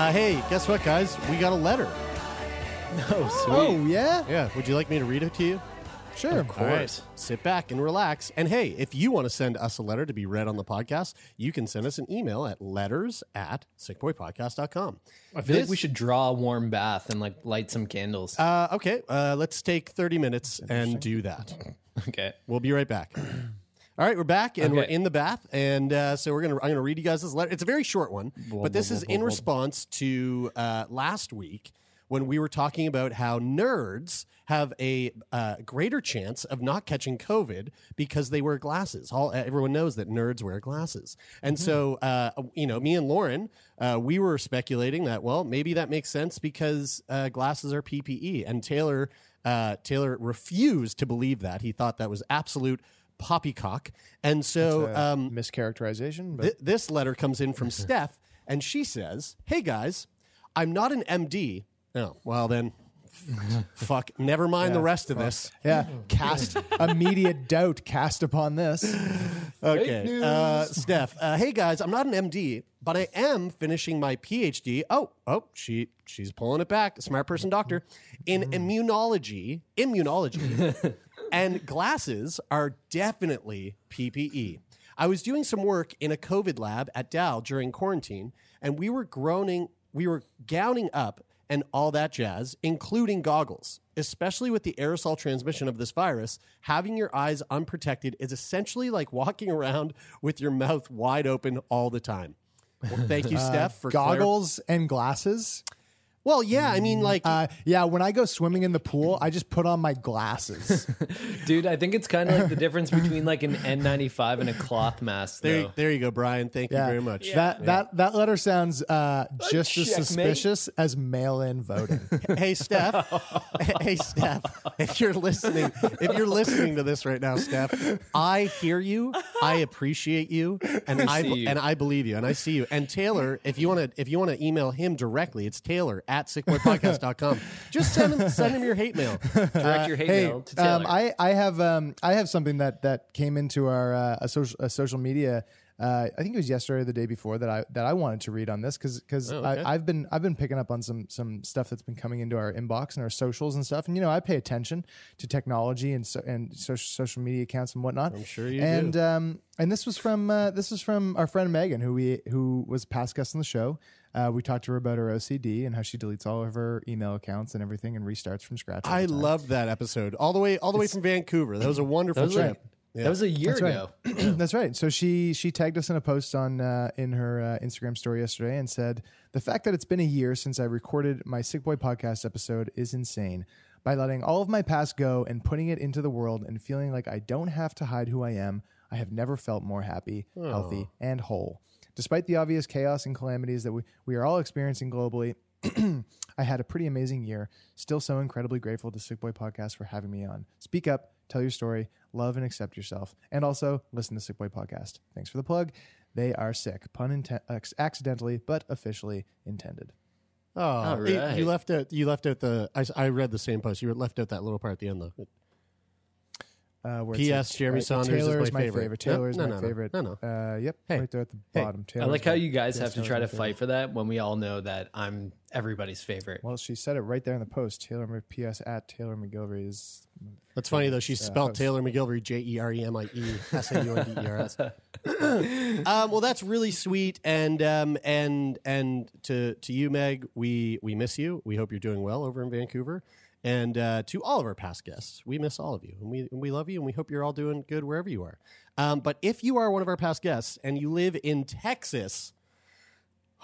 Uh, hey, guess what, guys? We got a letter. Oh, sweet. Oh, yeah? Yeah. Would you like me to read it to you? Sure. Of course. Sit back and relax. And hey, if you want to send us a letter to be read on the podcast, you can send us an email at letters at sickboypodcast.com. I feel like we should draw a warm bath and like light some candles. Uh, okay, uh, let's take 30 minutes and do that. okay. We'll be right back. All right, we're back and we're in the bath, and uh, so we're gonna I'm gonna read you guys this letter. It's a very short one, but this is in response to uh, last week when we were talking about how nerds have a uh, greater chance of not catching COVID because they wear glasses. All everyone knows that nerds wear glasses, and so uh, you know, me and Lauren, uh, we were speculating that well, maybe that makes sense because uh, glasses are PPE, and Taylor uh, Taylor refused to believe that. He thought that was absolute poppycock. And so um, mischaracterization, but th- this letter comes in from Steph, and she says, Hey guys, I'm not an MD. Oh, well then, fuck. Never mind the Yeah, rest of this. yeah, cast immediate doubt cast upon this. Okay. Uh, Steph, uh, hey guys, I'm not an MD, but I am finishing my PhD. Oh, oh, she she's pulling it back. Smart person doctor in immunology. Immunology. and glasses are definitely PPE. I was doing some work in a COVID lab at Dal during quarantine, and we were groaning, we were gowning up and all that jazz, including goggles. Especially with the aerosol transmission of this virus, having your eyes unprotected is essentially like walking around with your mouth wide open all the time. Well, thank you, Uh, Steph, for clar- goggles and glasses. Well, yeah, I mean, like, Uh, yeah, when I go swimming in the pool, I just put on my glasses. Dude, I think it's kind of like the difference between like an N95 and a cloth mask. there, though. there you go, Brian. Thank Yeah. you very much. That that that letter sounds uh, just as suspicious as mail-in voting. hey Steph, hey Steph, if you're listening, if you're listening to this right now, Steph, I hear you, I appreciate you, and I, see you. and I believe you, and I see you. And Taylor, if you want to, if you want to email him directly, it's Taylor at sickboypodcast.com. Just send him, send him your hate mail. Direct your hate hey, mail to Taylor. um, I I have um I have something that that came into our uh, a social a social media. Uh, I think it was yesterday or the day before that I that I wanted to read on this because because Oh, okay. I've been I've been picking up on some some stuff that's been coming into our inbox and our socials and stuff and you know I pay attention to technology and so, and social social media accounts and whatnot. I'm sure you and do. um and this was from uh, this was from our friend Megan who we who was past guest on the show. Uh, we talked to her about her OCD and how she deletes all of her email accounts and everything and restarts from scratch. I love that episode all the way, all the way from Vancouver. That was a wonderful trip. Like that was a year That's right. ago. That's right. So she she tagged us in a post on uh, in her uh, Instagram story yesterday and said the fact that it's been a year since I recorded my Sick Boy podcast episode is insane. By letting all of my past go and putting it into the world and feeling like I don't have to hide who I am, I have never felt more happy, healthy, and whole. Despite the obvious chaos and calamities that we, we are all experiencing globally, I had a pretty amazing year. Still so incredibly grateful to Sick Boy Podcast for having me on. Speak up, tell your story, love and accept yourself, and also listen to Sick Boy Podcast. Thanks for the plug. They are sick, pun inten- accidentally but officially intended. Oh, All you- right. you left out. You left out the. I, I read the same post. You left out that little part at the end though. Uh, where P.S. it's Jeremie Saunders is Taylor my my favorite. favorite. Taylor No, is no, my no, no. favorite. No, no. Uh, yep, Hey. right there at the Hey. bottom. I like how you guys have to try to favorite. fight for that when we all know that I'm everybody's favorite. Well, she said it right there in the post. Taylor P.S. at Taylor McGilvery is. That's funny though. She Uh, spelled host. Taylor McGilvery J E R E M I E S A U N D E R S. Um, well, that's really sweet, and um, and and to to you, Meg, we we miss you. We hope you're doing well over in Vancouver, and uh, to all of our past guests, we miss all of you, and we and we love you, and we hope you're all doing good wherever you are. Um, but if you are one of our past guests and you live in Texas,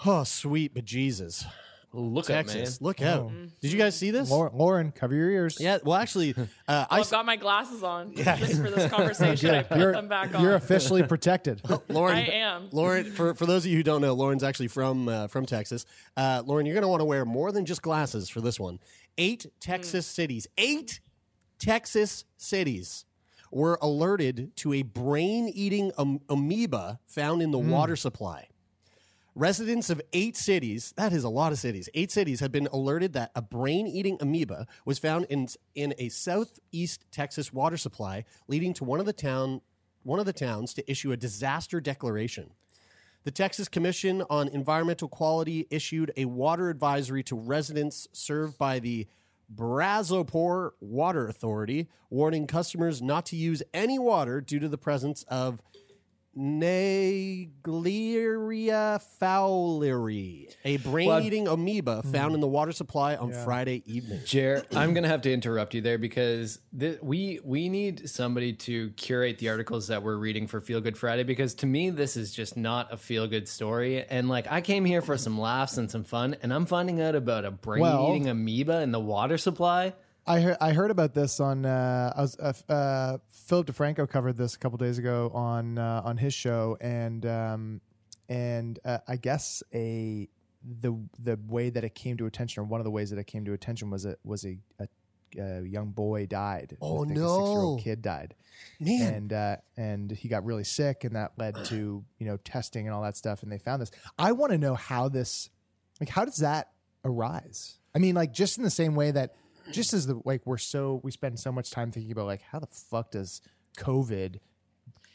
oh sweet bejesus, Look at man. Texas, look out! Did you guys see this? Lauren, Lauren, cover your ears. Yeah, well, actually, uh, I Well, I've got my glasses on just for this conversation. I put You're, them back on. you're officially protected. Lauren, I am. Lauren, for, for those of you who don't know, Lauren's actually from uh, from Texas. Uh, Lauren, you're going to want to wear more than just glasses for this one. Eight Texas cities, eight Texas cities were alerted to a brain-eating am- amoeba found in the water supply. Residents of eight cities, that is a lot of cities, eight cities have been alerted that a brain eating amoeba was found in, in a southeast Texas water supply, leading to one of the town one of the towns to issue a disaster declaration. The Texas Commission on Environmental Quality issued a water advisory to residents served by the Brazosport Water Authority, warning customers not to use any water due to the presence of Naegleria fowleri, a brain-eating amoeba found in the water supply on Friday evening. Jer, I'm gonna have to interrupt you there because th- we we need somebody to curate the articles that we're reading for Feel Good Friday because to me this is just not a feel good story and like I came here for some laughs and some fun and I'm finding out about a brain eating amoeba in the water supply. I heard I heard about this on uh, I was, uh, uh, Philip DeFranco covered this a couple days ago on uh, on his show and um, and uh, I guess a the the way that it came to attention or one of the ways that it came to attention was a was a, a, a young boy died. Oh, think A six year no. old kid died. Man. and uh, and he got really sick, and that led to you know testing and all that stuff, and they found this. I want to know how this, like, how does that arise? I mean, like, just in the same way that, just as the like we're so we spend so much time thinking about like how the fuck does COVID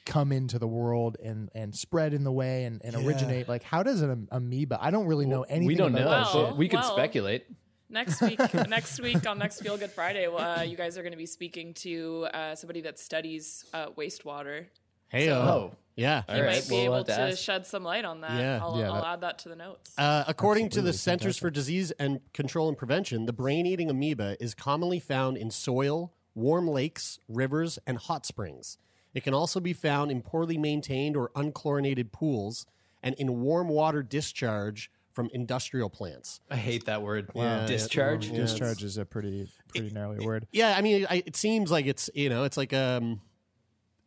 come into the world and and spread in the way and, and originate like how does an amoeba i don't really know anything we don't about know. that Well, shit. we could well, speculate. Next week, next week on Next Feel Good Friday, uh, you guys are going to be speaking to uh, somebody that studies uh, wastewater. Hey, Oh. yeah. You All right, might be we'll able to to, ask. shed some light on that. Yeah. I'll, Yeah, I'll that- add that to the notes. Uh, according to the Centers for Disease and Control and Prevention, the brain eating amoeba is commonly found in soil, warm lakes, rivers, and hot springs. It can also be found in poorly maintained or unchlorinated pools and in warm water discharge from industrial plants. I hate that word. Yeah, Discharge. yeah. discharge is a pretty pretty gnarly word Yeah, I mean, I, it seems like it's you know, it's like um,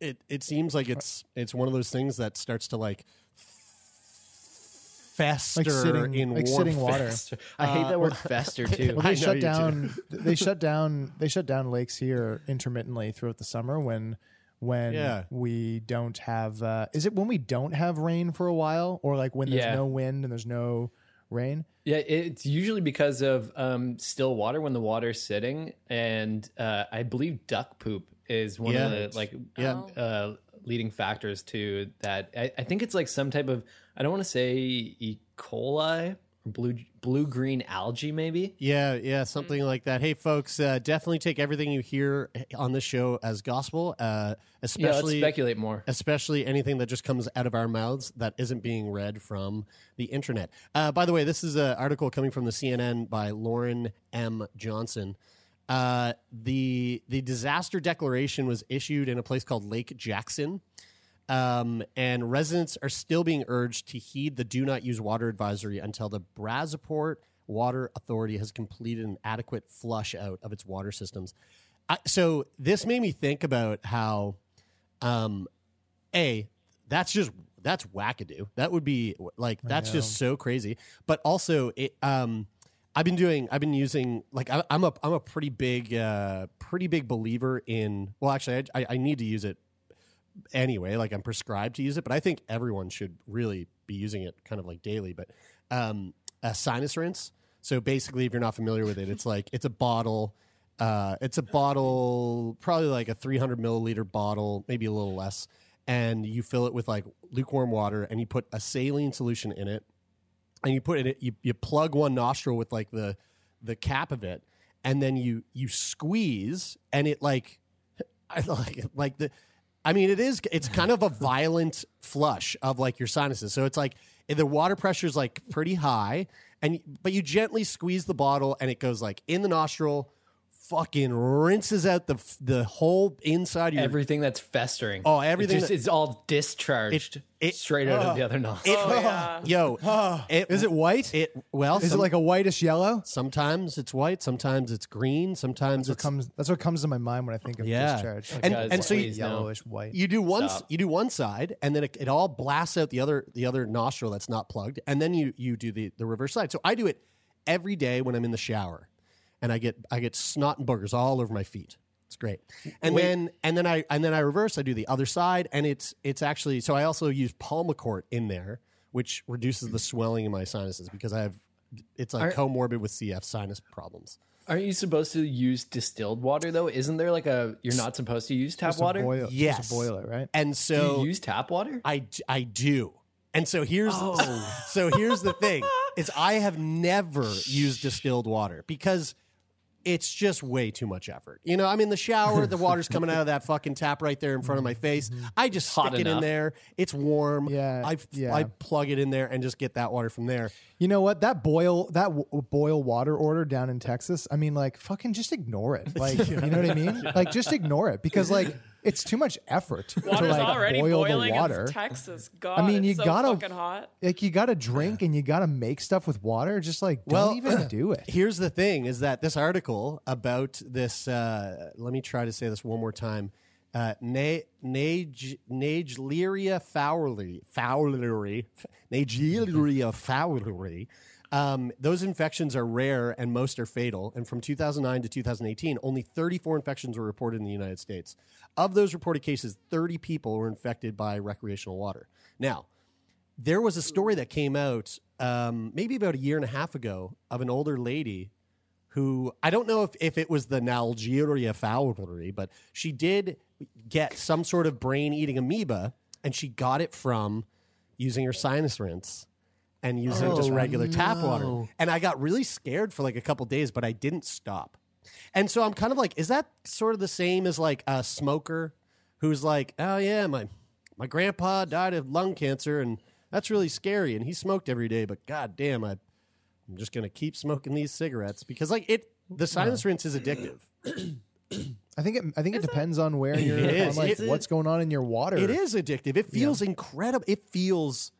it it seems like it's it's one of those things that starts to like fester like sitting in like warm sitting water I hate that word fester too. Well, they know shut down. they shut down. They shut down lakes here intermittently throughout the summer when when Yeah. we don't have. Uh, is it when we don't have rain for a while, or like when there's Yeah. no wind and there's no rain? Yeah, it's usually because of um, still water when the water's sitting, and uh, I believe duck poop is one Yeah. of the like Yeah. uh, leading factors to that. I, I think it's like some type of I don't want to say E. coli or blue blue green algae maybe. Yeah, yeah, something like that. Hey, folks, uh, definitely take everything you hear on this show as gospel, uh, Yeah, let's especially speculate more. especially anything that just comes out of our mouths that isn't being read from the internet. Uh, by the way, this is an article coming from the CNN by Lauren M. Johnson. Uh, the the disaster declaration was issued in a place called Lake Jackson. Um, and residents are still being urged to heed the do not use water advisory until the Brazosport Water Authority has completed an adequate flush out of its water systems. I, so this made me think about how, um, a that's just that's wackadoo. That would be like that's just so crazy. But also, it um, I've been doing I've been using like I, I'm a I'm a pretty big uh pretty big believer in well actually I I, I need to use it anyway. Like I'm prescribed to use it, but I think everyone should really be using it kind of like daily. But um, a sinus rinse. So basically, if you're not familiar with it, it's like it's a bottle. Uh, it's a bottle, probably like a 300 milliliter bottle, maybe a little less. And you fill it with like lukewarm water, and you put a saline solution in it, and you put it. You, you plug one nostril with like the the cap of it, and then you you squeeze, and it like I like like the. I mean, it is. It's kind of a violent flush of like your sinuses. So it's like the water pressure is like pretty high, and but you gently squeeze the bottle, and it goes like in the nostril, fucking rinses out the the whole inside of your Everything that's festering. Oh, everything It just, that- it's all discharged It- it- straight out of the uh, other nostril. It, oh, uh, Yo, it, Is it white? It well, Is some- it like a whitish yellow? sometimes it's white, sometimes it's green, sometimes That's what it's comes. That's what comes to my mind when I think of Yeah. discharge. And- Guys, and so you- please, no. yellowish white. you do one Stop. you do one side and then it, it all blasts out the other the other nostril that's not plugged and then you you do the the reverse side so i do it every day when i'm in the shower and i get i get snot and boogers all over my feet it's great and Wait. then and then i and then i reverse i do the other side and it's it's actually so i also use Pulmicort in there which reduces the swelling in my sinuses because i have it's like Are- comorbid with cf sinus problems Aren't you supposed to use distilled water though? Isn't there like a you're not supposed to use tap Just a water? boil, Yes. just a boil it, right? and Do so you use tap water? I I do. And so here's Oh. so here's the thing is I have never used distilled water because it's just way too much effort. You know, I'm in the shower, the water's coming out of that fucking tap right there in front of my face. Mm-hmm. I just Hot stick it in there. It's warm. Yeah, I yeah. I plug it in there and just get that water from there. You know what? That boil that w- boil water order down in Texas. I mean, like fucking just ignore it. Like you know what I mean? Like just ignore it because like it's too much effort to Water's like already boil boiling the water. in Texas. God, I mean, you it's so gotta fucking hot. like you gotta drink and you gotta make stuff with water. Just like don't Well, even do it. Here's the thing: is that this article about this? Uh, let me try to say this one more time. Uh, Na- Nage- Naegleria fowleri, fowleri, Naegleria fowleri. Um, those infections are rare and most are fatal. And from 2009 to 2018, only 34 infections were reported in the United States. Of those reported cases, 30 people were infected by recreational water. Now, there was a story that came out um, maybe about a year and a half ago of an older lady who I don't know if, if it was the Nalgeria fowleri, but she did get some sort of brain eating amoeba and she got it from using her sinus rinse and using just regular tap water. And I got really scared for like a couple days, but I didn't stop. And so I'm kind of like, is that sort of the same as like a smoker who's like, oh yeah, my my grandpa died of lung cancer and that's really scary and he smoked every day, but god damn, I I'm just gonna keep smoking these cigarettes because like it the sinus rinse is addictive. I think it. I think it depends on where you're. It on, like It- what's going on in your water. It is addictive. It feels incredible. It feels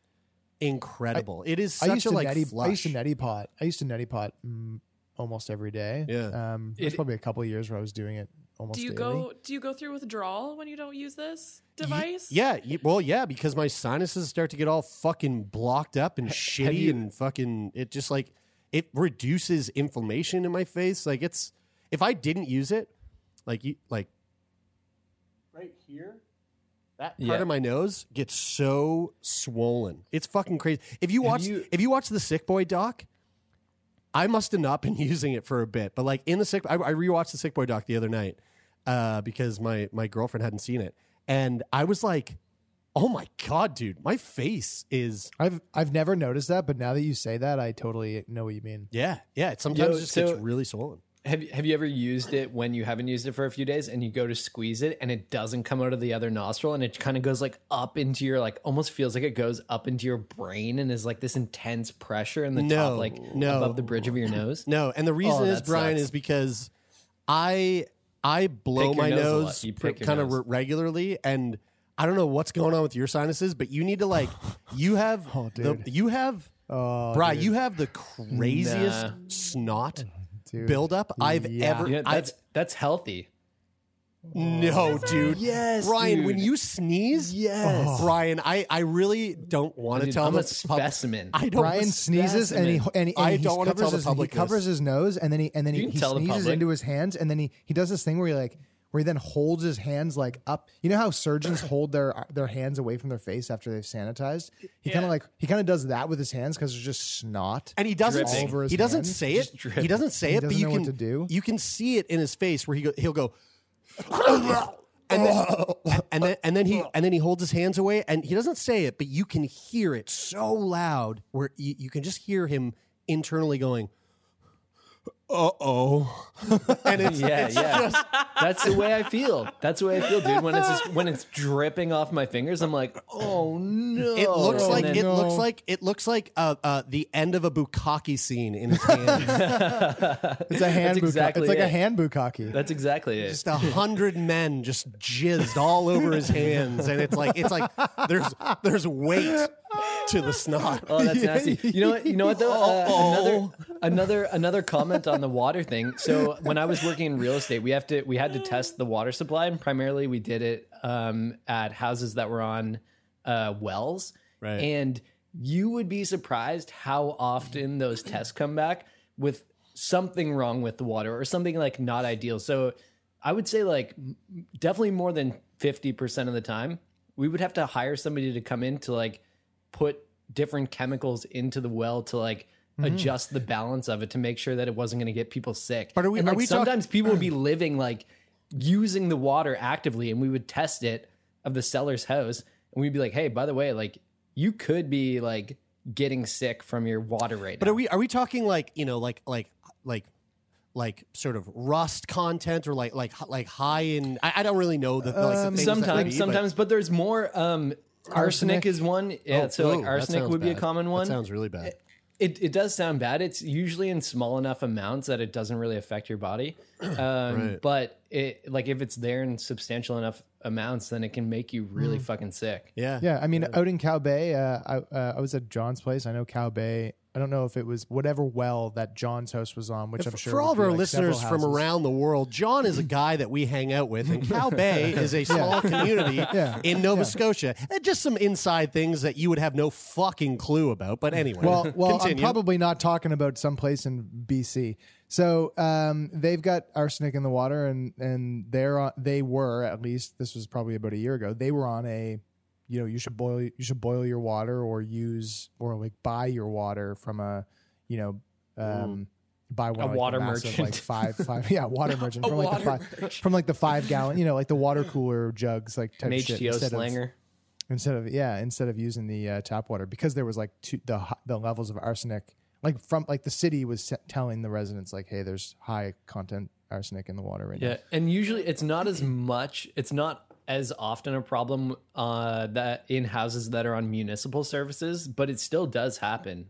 incredible. it is I used a to like neti, I used to neti pot. I used to neti pot mm, almost every day. Yeah. Um, there's It- probably a couple of years where I was doing it almost Do you daily. go? Do you go through withdrawal when you don't use this device? Yeah, y- well, yeah, because my sinuses start to get all fucking blocked up and shitty you- and fucking. It just like it reduces inflammation in my face. Like it's if I didn't use it, like you like right here, that part Yeah. of my nose gets so swollen. It's fucking crazy. If you Have watch you- if you watch the Sick Boy doc. I must have not been using it for a bit, but like in the sick, I, I rewatched the Sick Boy doc the other night uh, because my my girlfriend hadn't seen it, and I was like, "Oh my god, dude, my face is I've I've never noticed that, but now that you say that, I totally know what you mean. yeah, yeah." It sometimes Yo, just so- gets really swollen. Have you, have you ever used it when you haven't used it for a few days and you go to squeeze it and it doesn't come out of the other nostril and it kind of goes like up into your like almost feels like it goes up into your brain and is like this intense pressure in the No, top like no. above the bridge of your nose? No, and the reason Oh, is Brian sucks. is because I I blow my nose nose, You kind of nose. regularly, and I don't know what's going on with your sinuses, but you need to like you have Oh, the, you have Oh, Brian, dude. you have the craziest Nah. snot Dude. buildup I've Yeah. ever. Yeah, I've that's that's healthy. No, dude. Yes, Brian. dude. When you sneeze, Yes. Oh, Brian, I, I really don't want to tell I'm the a pub- specimen. I don't. Brian sneezes and he and, he, and I he don't wanna covers tell the his, public he covers his nose and then he and then You he, he tell the sneezes into his hands and then he, he does this thing where he like where he then holds his hands like up. You know how surgeons hold their their hands away from their face after they've sanitized? He kind of like he kind of does that with his hands because there's just snot. And he doesn't. all over his He doesn't hands. say it. He doesn't say He it, but doesn't you can to do? You can see it in his face where he go, he'll go, and then, and then and then he and then he holds his hands away, and he doesn't say it, but you can hear it so loud where you, you can just hear him internally going, "Uh oh," and it's, Yeah, it's yeah. just That's the way I feel. That's the way I feel, dude. When it's just, when it's dripping off my fingers, I'm like, oh no. It looks And like then- it looks like it looks like uh, uh, the end of a bukkake scene in his hand. It's a hand. bukkake. exactly it's like it. a hand bukkake. That's exactly it. just a hundred men just jizzed all over his hands, and it's like it's like there's there's weight to the snot. Oh, that's nasty. You know what? You know what though? Uh, Uh-oh. another another another comment on the water thing. So when I was working in real estate, we have to we had to test the water supply, and primarily we did it um, at houses that were on uh, wells. Right. And you would be surprised how often those tests come back with something wrong with the water or something like not ideal. So I would say like definitely more than 50% of the time, we would have to hire somebody to come in to like put different chemicals into the well to like adjust the balance of it to make sure that it wasn't going to get people sick. But are we- and are like we talk- sometimes people would be living like using the water actively and we would test it of the seller's house and we'd be like, "Hey, by the way, like you could be like getting sick from your water right But now." are we are we talking like you know like like like like sort of rust content or like like like high in I, I don't really know the, the, like, the Um, things that would sometimes be, but- sometimes but there's more um arsenic, Arsenic. is one yeah Oh, so like arsenic would be a common one That sounds really bad. It it does sound bad. It's usually in small enough amounts that it doesn't really affect your body. Um, Right. But it like if it's there in substantial enough amounts, then it can make you really fucking sick. Yeah. Yeah, I mean, out in Cow Bay, uh, I, uh, I was at John's place. I know Cow Bay. I don't know if it was whatever well that John's host was on, which I'm sure for all of our like, listeners from around the world, John is a guy that we hang out with, and Cow Bay is a small community Yeah. in Nova Yeah. Scotia. And just some inside things that you would have no fucking clue about. But anyway, Well, well, I'm probably not talking about some place in BC. So um, they've got arsenic in the water, and and they're on, they were at least this was probably about a year ago. They were on a, you know, you should boil you should boil your water or use or like buy your water from a, you know, um, buy one A like, the water massive, merchant. like five five yeah water merchant A from like the water five from like the five gallon you know like the water cooler jugs like type An shit HTO instead of- instead of yeah instead of using the uh, tap water because there was like two, the the levels of arsenic like from like the city was se- telling the residents like hey there's high content arsenic in the water right now. Yeah, and usually it's not as much. It's not as often a problem uh, that in houses that are on municipal services, but it still does happen.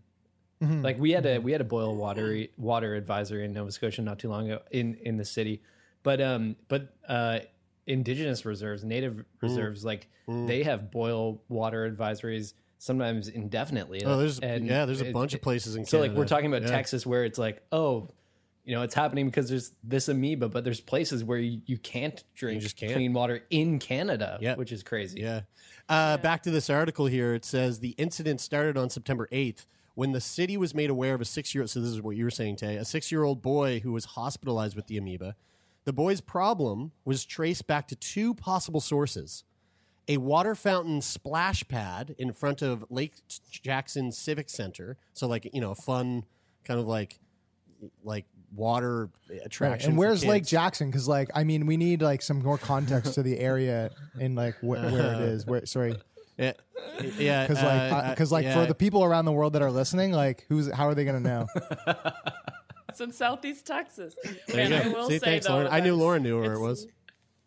Mm-hmm. Like we had a we had a boil water water advisory in Nova Scotia not too long ago in in the city, but um but uh indigenous reserves, native reserves, like they have boil water advisories sometimes indefinitely. Oh, there's And yeah, there's a it- bunch of places in so Canada. like we're talking about Yeah. Texas where it's like, oh, you know, it's happening because there's this amoeba, but there's places where you, you can't drink just can't. clean water in Canada, Yeah. which is crazy. Yeah. Uh, Back to this article here. It says the incident started on September 8th when the city was made aware of a six year old. So, this is what you were saying, Tay. A six year old boy who was hospitalized with the amoeba. The boy's problem was traced back to two possible sources a water fountain splash pad in front of Lake Jackson Civic Center. So, like, you know, a fun kind of like, like water Right. attraction. and where's Lake. Jackson because like I mean we need like some more context to the area and like wh- where it is where sorry Yeah, yeah. because uh, like uh, because like yeah. for the people around the world that are listening like who's how are they gonna know It's in Southeast Texas. There Man, you I go. will See, say thanks, though, Lauren. I knew Lauren knew where it was.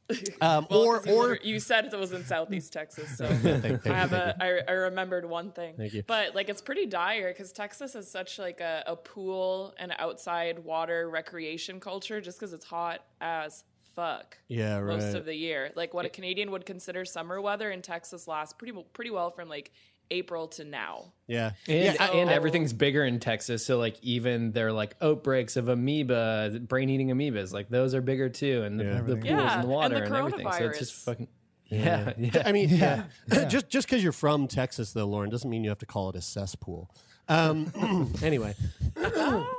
Um, Well, or you, or you said it was in Southeast Texas, so thank, thank I have you, a I, I remembered one thing. Thank you. But like it's pretty dire because Texas is such like a, a pool and outside water recreation culture just because it's hot as fuck. Yeah, right. Most of the year, like what a Canadian would consider summer weather in Texas lasts pretty pretty well from like April to now. yeah, And, yeah. I- and everything's bigger in Texas. So like even they're like outbreaks of amoeba, brain eating amoebas, like those are bigger too. And the, Yeah. the pools Yeah, and and the water the and, everything. So it's just fucking yeah, yeah. I mean, yeah. just just because you're from Texas, though, Lauren, doesn't mean you have to call it a cesspool. Um, anyway,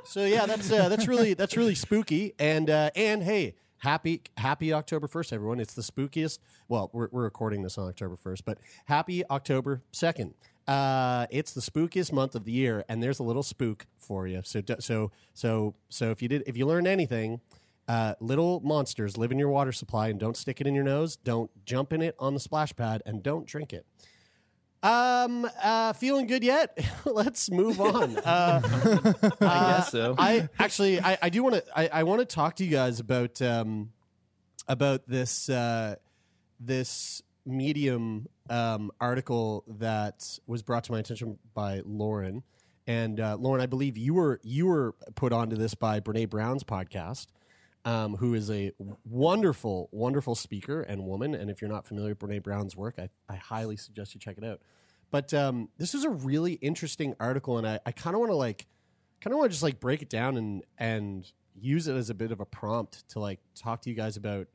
so yeah, that's uh, that's really that's really spooky. And uh, and hey, Happy Happy October first, everyone! It's the spookiest. Well, we're we're recording this on October first, but Happy October second. Uh, it's the spookiest month of the year, and there's a little spook for you. So so so so if you did if you learned anything, uh, little monsters live in your water supply, and don't stick it in your nose. Don't jump in it on the splash pad, and don't drink it. Um, uh, feeling good yet? Let's move on. Uh, I guess so. I actually, I, I do want to, I, I want to talk to you guys about, um, about this, uh, this medium, um, article that was brought to my attention by Lauren. And, uh, Lauren, I believe you were, you were put onto this by Brene Brown's podcast. Um, who is a wonderful, wonderful speaker and woman. And if you're not familiar with Brene Brown's work, I, I highly suggest you check it out. But um, this is a really interesting article, and I, I kind of want to like, kind of want to just like break it down and and use it as a bit of a prompt to like talk to you guys about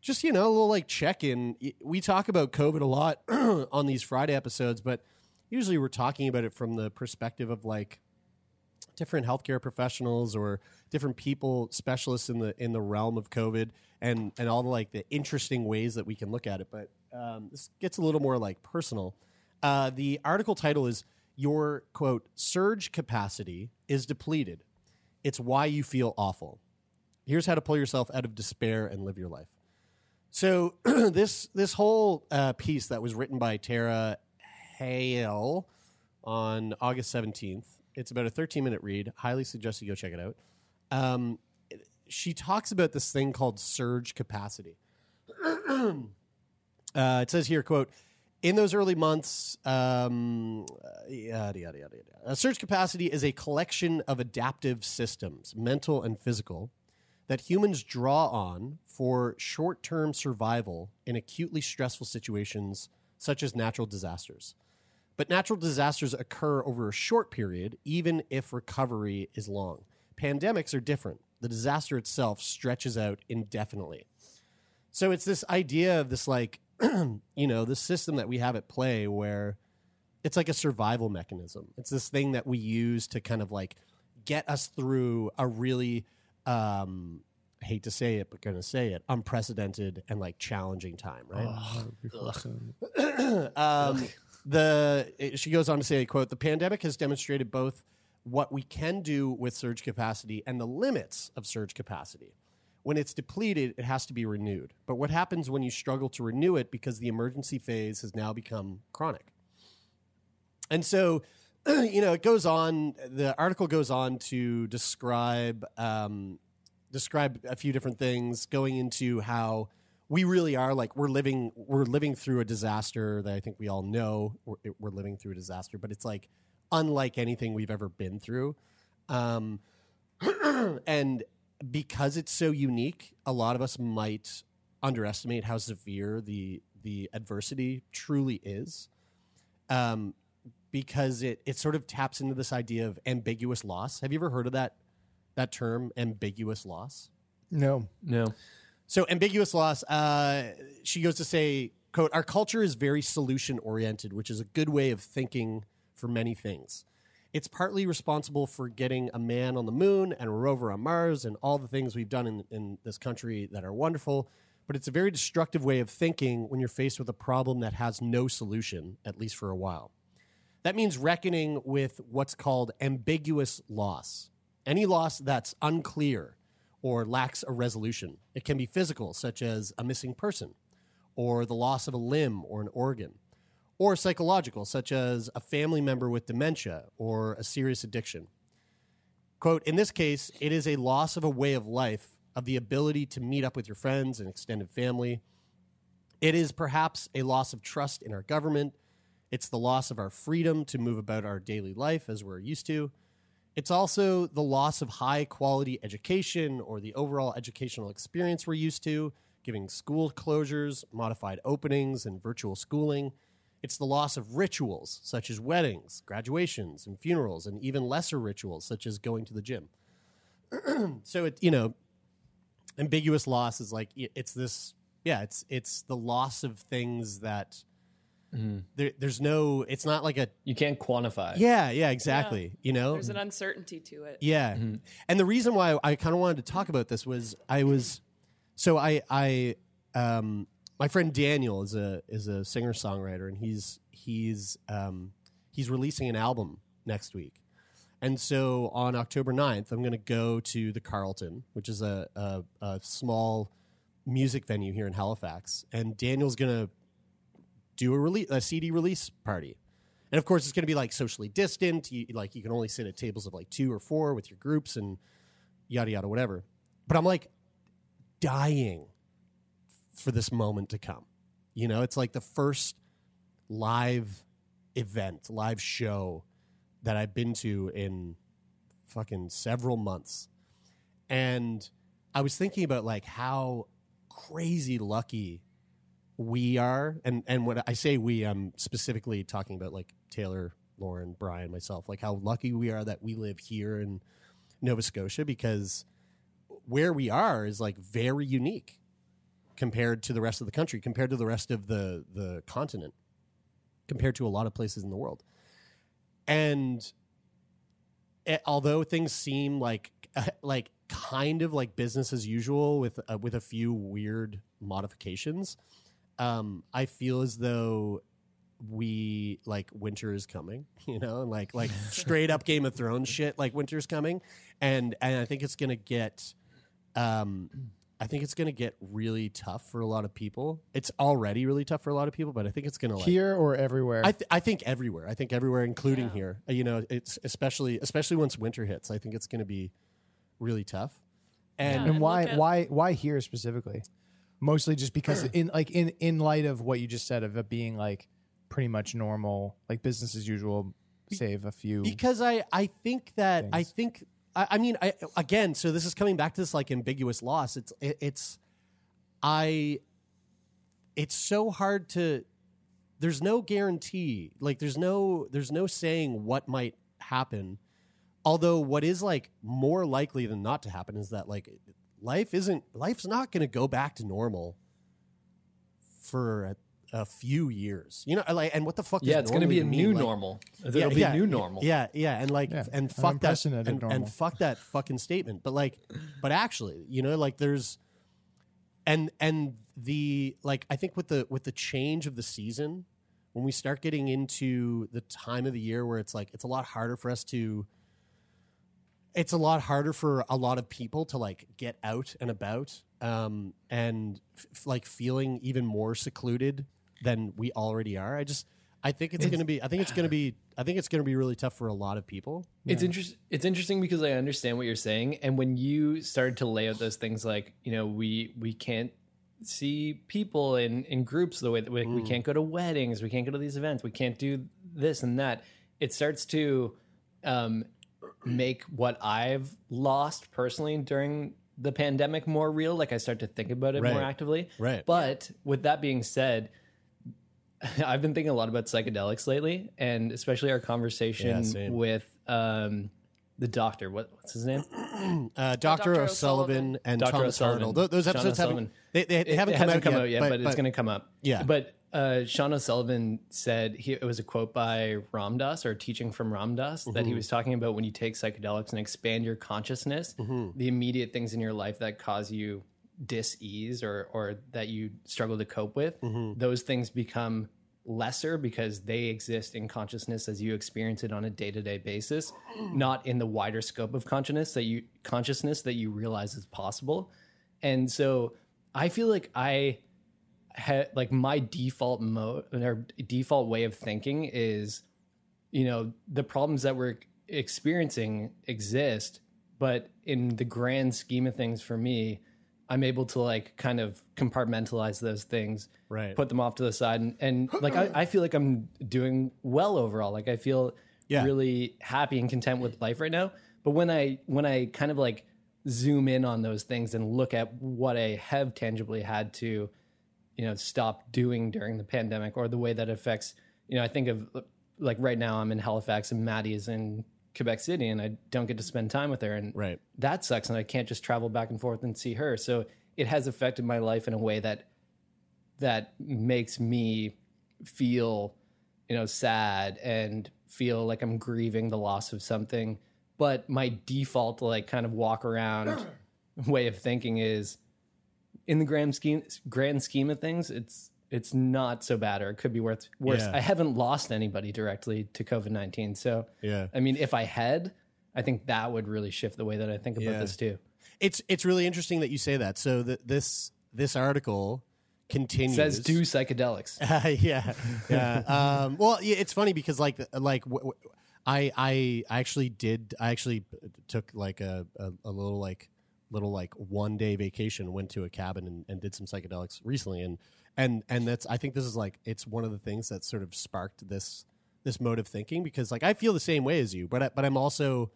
just you know a little like check in. We talk about COVID a lot on these Friday episodes, but usually we're talking about it from the perspective of like different healthcare professionals or different people specialists in the in the realm of covid and and all the like the interesting ways that we can look at it. But um, this gets a little more like personal. Uh, the article title is your quote surge capacity is depleted. It's why you feel awful. Here's how to pull yourself out of despair and live your life. So this this whole uh, piece that was written by tara Haelle on august 17th it's about a 13 minute read. Highly suggest you go check it out. Um, she talks about this thing called surge capacity. uh, it says here, quote, in those early months, um, yada, yada, yada, yada. A surge capacity is a collection of adaptive systems, mental and physical, that humans draw on for short term survival in acutely stressful situations such as natural disasters. But natural disasters occur over a short period, even if recovery is long. Pandemics are different. The disaster itself stretches out indefinitely. So it's this idea of this, like, you know, the system that we have at play where it's like a survival mechanism. It's this thing that we use to kind of like get us through a really, um, I hate to say it, but going to say it, unprecedented and like challenging time, right? um, the she goes on to say, "quote The pandemic has demonstrated both what we can do with surge capacity and the limits of surge capacity. When it's depleted, it has to be renewed. But what happens when you struggle to renew it because the emergency phase has now become chronic?" And so, you know, it goes on. The article goes on to describe um, describe a few different things, going into how we really are like we're living we're living through a disaster that I think we all know we're, we're living through a disaster, but it's like unlike anything we've ever been through. Um, and because it's so unique, a lot of us might underestimate how severe the the adversity truly is. Um, because it it sort of taps into this idea of ambiguous loss. Have you ever heard of that that term, ambiguous loss? No. No. So ambiguous loss. Uh, she goes to say, "quote Our culture is very solution oriented, which is a good way of thinking for many things. It's partly responsible for getting a man on the moon and a rover on Mars and all the things we've done in, in this country that are wonderful. But it's a very destructive way of thinking when you're faced with a problem that has no solution, at least for a while. That means reckoning with what's called ambiguous loss. Any loss that's unclear or lacks a resolution. It can be physical, such as a missing person, or the loss of a limb or an organ, or psychological, such as a family member with dementia or a serious addiction. Quote, in this case, it is a loss of a way of life, of the ability to meet up with your friends and extended family. It is perhaps a loss of trust in our government. It's the loss of our freedom to move about our daily life as we're used to. It's also the loss of high quality education or the overall educational experience we're used to, giving school closures, modified openings, and virtual schooling. It's the loss of rituals such as weddings, graduations, and funerals, and even lesser rituals such as going to the gym. so it, you know, ambiguous loss is like it's this, yeah, it's it's the loss of things that there, there's no, it's not like a You can't quantify. yeah, yeah, exactly. You know, There's an uncertainty to it. yeah. And the reason why I kind of wanted to talk about this was I was so I I um my friend Daniel is a is a singer songwriter and he's he's um he's releasing an album next week. And so on October 9th, I'm going to go to the Carleton, which is a, a, a small music venue here in Halifax. And Daniel's going to do a, release, a CD release party. And of course, it's going to be like socially distant. You, like you can only sit at tables of like two or four with your groups and yada, yada, whatever. But I'm like dying for this moment to come. You know, it's like the first live event, live show that I've been to in fucking several months. And I was thinking about like how crazy lucky we are. And and when I say we, I'm specifically talking about like Taylor, Lauren, Brian, myself, like how lucky we are that we live here in Nova Scotia because where we are is like very unique compared to the rest of the country, compared to the rest of the the continent, compared to a lot of places in the world. And it, although things seem like like kind of like business as usual with uh, with a few weird modifications, um, I feel as though we like winter is coming, you know, and like like straight up Game of Thrones shit, like winter's coming, and and I think it's gonna get, um, I think it's gonna get really tough for a lot of people. It's already really tough for a lot of people, but I think it's gonna like Here or everywhere? I, th- I think everywhere. I think everywhere, including here. Uh, You know, it's especially especially once winter hits. I think it's going to be really tough. And and why why why here specifically? Mostly just because in like in in light of what you just said of it being like pretty much normal, like business as usual, save a few. because I I think that I think I, I mean I again. So this is coming back to this like ambiguous loss. It's it, it's I. It's so hard to. There's no guarantee. Like there's no there's no saying what might happen. Although what is like more likely than not to happen is that like life isn't life's not going to go back to normal for a, a few years. You know, like and what the fuck? Yeah, does it's gonna be normally a new mean? Like- normal. It'll be new normal. Yeah, yeah, and like Yeah, and fuck that and, and fuck that fucking statement. But like, but actually, you know, like there's and and the like I think with the with the change of the season when we start getting into the time of the year where it's like it's a lot harder for us to it's a lot harder for a lot of people to like get out and about um, and f- like feeling even more secluded than we already are. I just I think it's, It's- going to be I think it's going to be I think it's going to be really tough for a lot of people. It's interest. It's interesting because I understand what you're saying, and when you started to lay out those things, like you know, we we can't see people in in groups the way that we, we Mm. can't go to weddings, we can't go to these events, we can't do this and that. It starts to um, make what I've lost personally during the pandemic more real. Like I start to think about it more actively. Right. But with that being said, I've been thinking a lot about psychedelics lately, and especially our conversation same. with um, the doctor. What, what's his name? Uh, Dr. Dr. O'Sullivan O'Sullivan. and Dr. Thomas O'Sullivan. Arnold. Tho- Those Sean episodes haven't they, they, they It- haven't it come hasn't out come yet, out yet, but, it's going to come up. Yeah. But uh, Sean O'Sullivan said he, it was a quote by Ram Dass or teaching from Ram Dass that he Mhm. was talking about when you take psychedelics and expand your consciousness, Mhm. the immediate things in your life that cause you dis-ease or or that you struggle to cope with, Mhm. those things become lesser because they exist in consciousness as you experience it on a day-to-day basis, mm. not in the wider scope of consciousness that you consciousness that you realize is possible. And so I feel like I had like my default mode or default way of thinking is you know the problems that we're experiencing exist but in the grand scheme of things for me i'm able to like kind of compartmentalize those things right. put them off to the side and, and like I, I feel like i'm doing well overall. Like i feel Yeah. really happy and content with life right now. But when i when i kind of like zoom in on those things and look at what i have tangibly had to you know stop doing during the pandemic or the way that affects you know i think of like right now i'm in halifax and maddie is in quebec city and i don't get to spend time with her and right. that sucks and i can't just travel back and forth and see her. So it has affected my life in a way that that makes me feel you know sad and feel like i'm grieving the loss of something. But my default like kind of walk around way of thinking is in the grand scheme grand scheme of things, it's it's not so bad, or it could be worth worse. Yeah. I haven't lost anybody directly to COVID nineteen, so Yeah. I mean, if I had, I think that would really shift the way that I think about Yeah. this too. It's it's really interesting that you say that. So this this article continues. Says do psychedelics. yeah, yeah. Um, well, yeah, it's funny because like like w- w- I I actually did I actually took like a, a, a little like little like one day vacation, went to a cabin and, and did some psychedelics recently, and and and that's I think this is like it's one of the things that sort of sparked this this mode of thinking because like I feel the same way as you, but I, but I'm also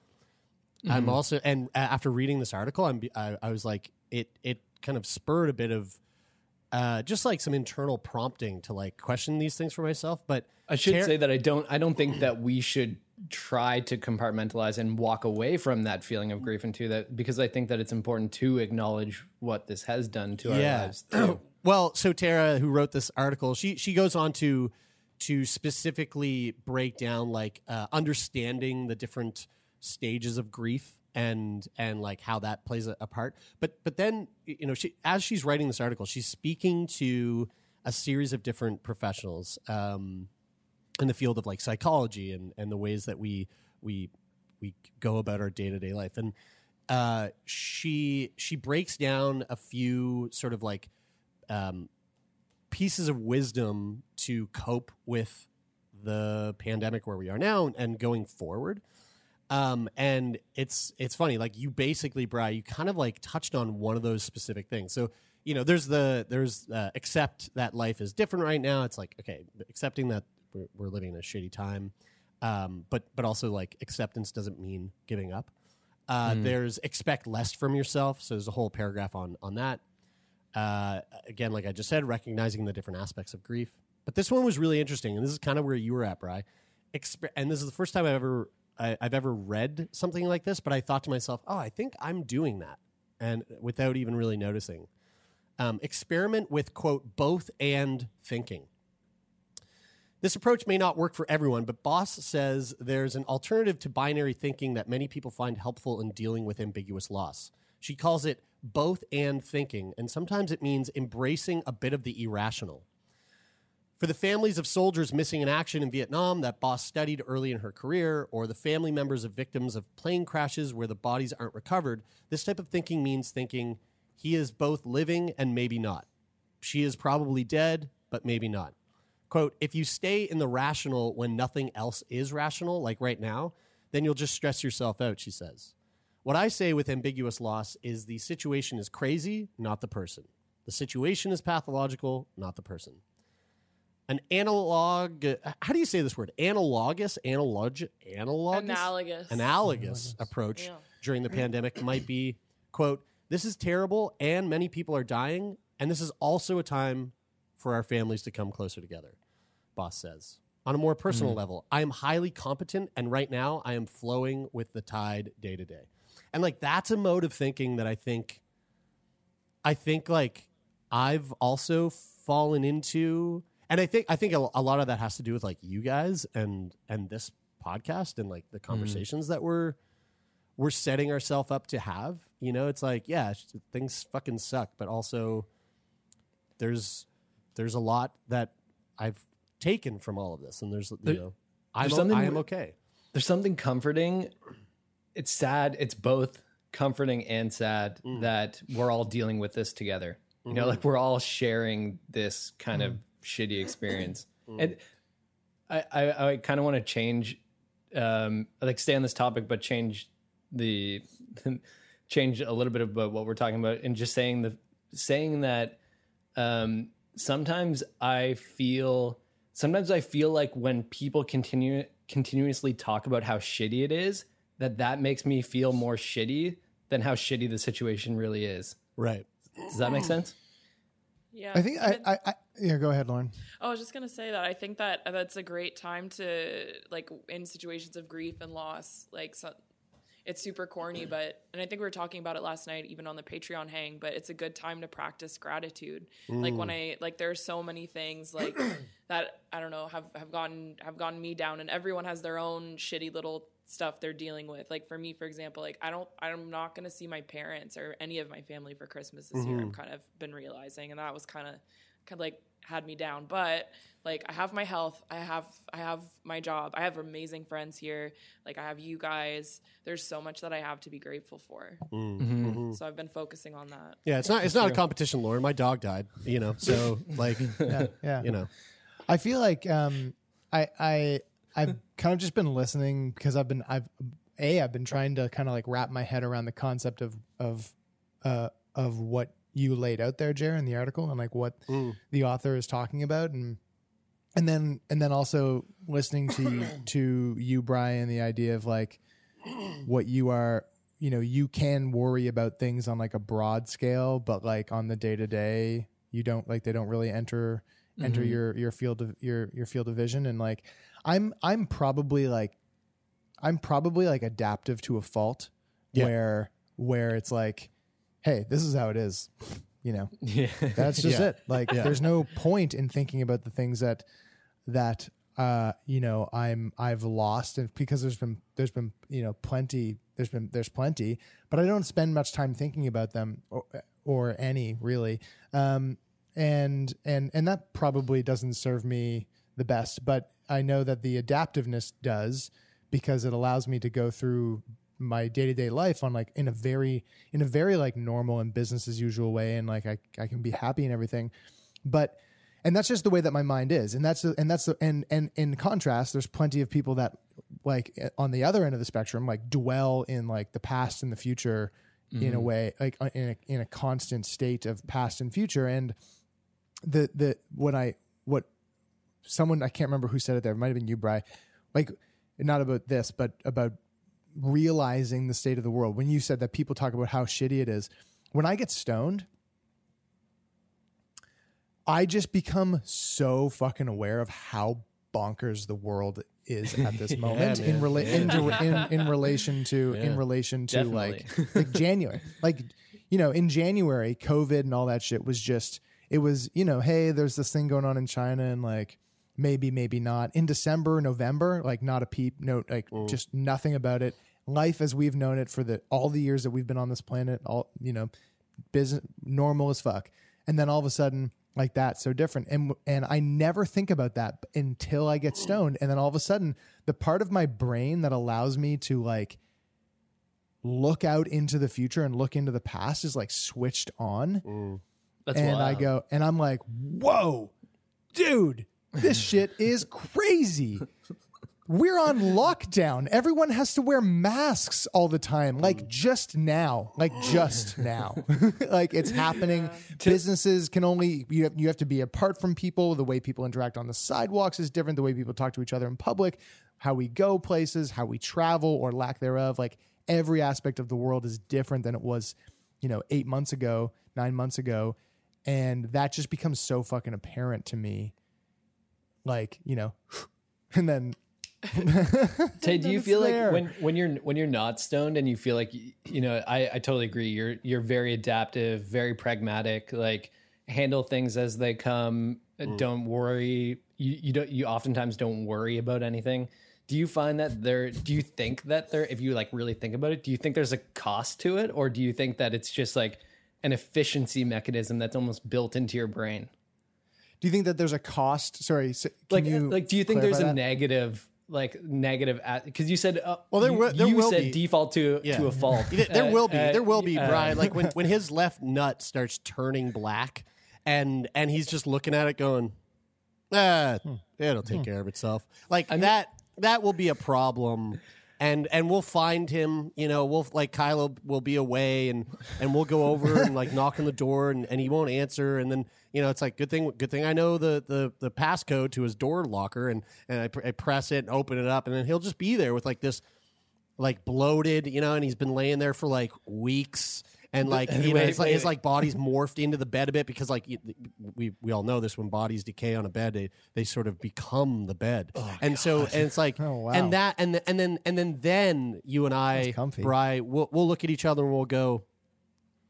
I'm also and after reading this article, I'm I, I was like it it kind of spurred a bit of uh, just like some internal prompting to like question these things for myself. But I should Ter- say that I don't. I don't think that we should try to compartmentalize and walk away from that feeling of grief into that because I think that it's important to acknowledge what this has done to our lives. Too. Well, so Tara, who wrote this article, she she goes on to to specifically break down like uh, understanding the different stages of grief and and like how that plays a, a part. But but then you know she as she's writing this article, she's speaking to a series of different professionals um, in the field of like psychology and and the ways that we we we go about our day to day life and. Uh, she she breaks down a few sort of like um, pieces of wisdom to cope with the pandemic where we are now and going forward. Um, and it's it's funny, like you basically, Bry, you kind of like touched on one of those specific things. So you know, there's the there's uh, accept that life is different right now. It's like okay, accepting that we're, we're living in a shitty time, um, but but also like acceptance doesn't mean giving up. Uh, There's expect less from yourself. So there's a whole paragraph on on that uh, again, like I just said, recognizing the different aspects of grief. But this one was really interesting, and this is kind of where you were at, Bry. Exp- and this is the first time I've ever I, I've ever read something like this. But I thought to myself, oh, I think I'm doing that, and without even really noticing. Um, experiment with quote both and thinking. This approach may not work for everyone, but Boss says there's an alternative to binary thinking that many people find helpful in dealing with ambiguous loss. She calls it both and thinking, and sometimes it means embracing a bit of the irrational. For the families of soldiers missing in action in Vietnam that Boss studied early in her career, or the family members of victims of plane crashes where the bodies aren't recovered, this type of thinking means thinking he is both living and maybe not. She is probably dead, but maybe not. Quote, if you stay in the rational when nothing else is rational, like right now, then you'll just stress yourself out, she says. What I say with ambiguous loss is the situation is crazy, not the person. The situation is pathological, not the person. An analog, how do you say this word? Analogous, analog, analogous, Analogous. analogous approach Yeah. during the pandemic might be, quote, this is terrible and many people are dying, and this is also a time for our families to come closer together, Boss says. On a more personal mm-hmm. level, I am highly competent, and right now I am flowing with the tide day to day. And like that's a mode of thinking that I think, I think like I've also fallen into, and I think I think a, a lot of that has to do with like you guys and and this podcast and like the mm-hmm. conversations that we're we're setting ourselves up to have. You know, it's like yeah, things fucking suck, but also there's there's a lot that I've taken from all of this, and there's you There- know I'm there's o- something I am okay. There's something comforting. It's sad. It's both comforting and sad Mm. that we're all dealing with this together. You Mm-hmm. know, like we're all sharing this kind of shitty experience. Mm. And I, I, I kind of want to change, um, like stay on this topic, but change the, change a little bit about what we're talking about, and just saying the, saying that, um, sometimes I feel, sometimes I feel like when people continue continuously talk about how shitty it is, that that makes me feel more shitty than how shitty the situation really is. Right. Does that make sense? Yeah. I think I, I, I yeah. Go ahead, Lauren. Oh, I was just gonna say that I think that uh, that's a great time to like in situations of grief and loss, like so, it's super corny, but and I think we were talking about it last night, even on the Patreon hang. But it's a good time to practice gratitude. Like when mm. I like, there's so many things like that. I don't know have have gotten have gotten me down, and everyone has their own shitty little stuff they're dealing with. Like for me, for example, like I don't, I'm not gonna see my parents or any of my family for Christmas this year. Mm-hmm. I've kind of been realizing, and that was kind of, kind of like had me down. But like I have my health, I have, I have my job, I have amazing friends here. Like I have you guys. There's so much that I have to be grateful for. Mm-hmm. Mm-hmm. So I've been focusing on that. Yeah, it's not it's not a competition, Lauren. My dog died, you know. So like, yeah. you know, I feel like um, I I I've kind of just been listening because I've been I've a I've been trying to kind of like wrap my head around the concept of of uh of what you laid out there, Jer, in the article, and like what the author is talking about, and and then and then also listening to to you, Brian, the idea of like what you are you know you can worry about things on like a broad scale but like on the day to day you don't like they don't really enter enter your your field of your your field of vision. And like i'm i'm probably like i'm probably like adaptive to a fault Yeah. where where it's like hey this is how it is you know Yeah. that's just Yeah. it. Like there's no point in thinking about the things that that uh you know I'm I've lost and because there's been there's been you know plenty there's been there's plenty but I don't spend much time thinking about them or, or any really um and and and that probably doesn't serve me the best but I know that the adaptiveness does because it allows me to go through my day-to-day life on like in a very in a very like normal and business as usual way and like I, I can be happy and everything. But and that's just the way that my mind is and that's the, and that's the, and and in contrast there's plenty of people that like eh, on the other end of the spectrum like dwell in like the past and the future in a way like uh, in a, in a constant state of past and future. And the the what I what someone I can't remember who said it there it might have been you Bry like not about this but about realizing the state of the world. When you said that people talk about how shitty it is when I get stoned I just become so fucking aware of how bonkers the world is at this moment in, rela- in, in in relation to in relation to like like January. Like you know in January COVID and all that shit was just it was you know hey there's this thing going on in China and like maybe maybe not. In December November like not a peep no like mm. just nothing about it. Life as we've known it for the all the years that we've been on this planet all you know business normal as fuck. And then all of a sudden like that so different. And and I never think about that until I get stoned. And then all of a sudden the part of my brain that allows me to like look out into the future and look into the past is like switched on. Mm. That's and I go and I'm like whoa dude this shit is crazy we're on lockdown. Everyone has to wear masks all the time. Like just now. Like just now. like it's happening. Businesses can only you have, you have to be apart from people. The way people interact on the sidewalks is different. The way people talk to each other in public, how we go places, how we travel or lack thereof. Like every aspect of the world is different than it was, you know, 8 months ago, 9 months ago, and that just becomes so fucking apparent to me. Like, you know, and then Tay, do you feel there. like when when you're when you're not stoned and you feel like you know, I I totally agree. You're you're very adaptive, very pragmatic. Like handle things as they come. uh, Don't worry. You you don't you oftentimes don't worry about anything. Do you find that there? Do you think that there? If you like really think about it, do you think there's a cost to it, or do you think that it's just like an efficiency mechanism that's almost built into your brain? Do you think that there's a cost? Sorry, can like you like do you think there's a that? negative like negative because you said uh, Well, there you, will- there you will said be. default to Yeah. to a fault There there Uh, will be, uh, there will be, uh, Brian. Like when, when his left nut starts turning black, and and he's just looking at it, going, "Ah, it'll take care of itself." Like and that, that will be a problem, and and we'll find him. You know, we'll like Kylo will be away, and and we'll go over and like knock on the door, and, and he won't answer, and then you know it's like good thing, good thing I know the the the passcode to his door locker, and and I, pr- I press it and open it up, and then he'll just be there with like this like bloated, you know, and he's been laying there for like weeks. And like you know, it's like his like body's morphed into the bed a bit because like we we all know this when bodies decay on a bed they, they sort of become the bed. Oh and so and it's like Oh, wow. and that and th- and then and then then you and I. Bri we'll, we'll look at each other and we'll go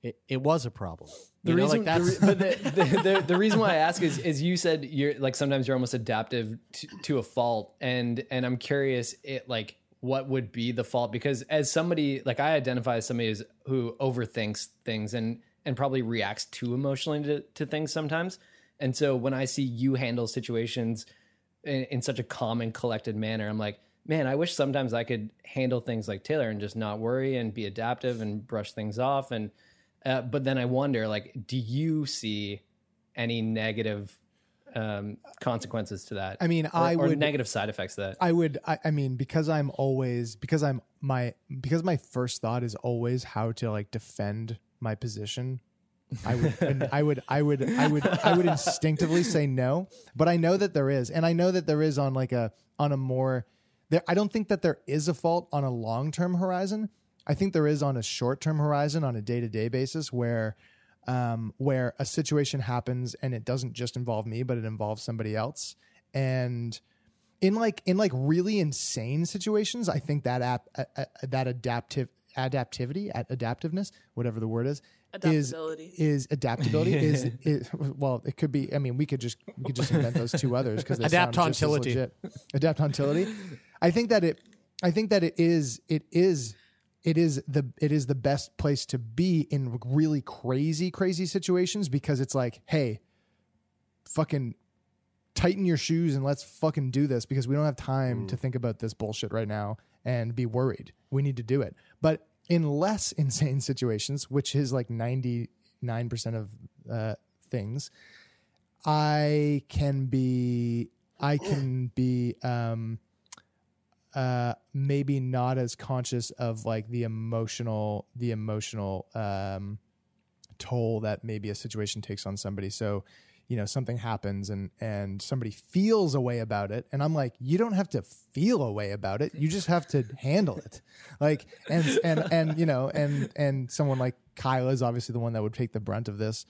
it, it was a problem. The You know, reason, like the, that's re- the, the, the, the reason why I ask is, is you said you're like sometimes you're almost adaptive to, to a fault, and and I'm curious, it like what would be the fault? Because as somebody like I identify as somebody who's, who overthinks things and and probably reacts too emotionally to, to things sometimes, and so when I see you handle situations in, in such a calm and collected manner, I'm like. Man, I wish sometimes I could handle things like Taylor and just not worry and be adaptive and brush things off and uh, but then I wonder, like, do you see any negative um, consequences to that? I mean, Or- I or would- negative side effects to that. I would. I, I mean, because I'm always because I'm my because my first thought is always how to like defend my position. I would, and I would, I would, I would, I would instinctively say no, but I know that there is, and I know that there is on like a on a more. There, I don't think that there is a fault on a long term horizon. I think there is on a short term horizon, on a day to day basis, where um, where a situation happens and it doesn't just involve me, but it involves somebody else, and in like in like really insane situations, I think that app uh, uh, that adaptive adaptivity at adaptiveness, whatever the word is, is Adaptability. is adaptability is, is well, it could be. I mean, we could just we could just invent those two others because they sound just as Adaptontility. legit. Adaptontility. I think that it. I think that it is. It is. It is the it is the best place to be in really crazy crazy situations because it's like, hey, fucking tighten your shoes and let's fucking do this because we don't have time to think about this bullshit right now and be worried. We need to do it. But in less insane situations, which is like 99% of uh, things, I can be, I can be, um, uh, maybe not as conscious of like the emotional, the emotional, um, toll that maybe a situation takes on somebody. So, you know, something happens and and somebody feels a way about it, and I'm like, you don't have to feel a way about it. You just have to handle it. Like, and and and you know, and and someone like Kyla is obviously the one that would take the brunt of this.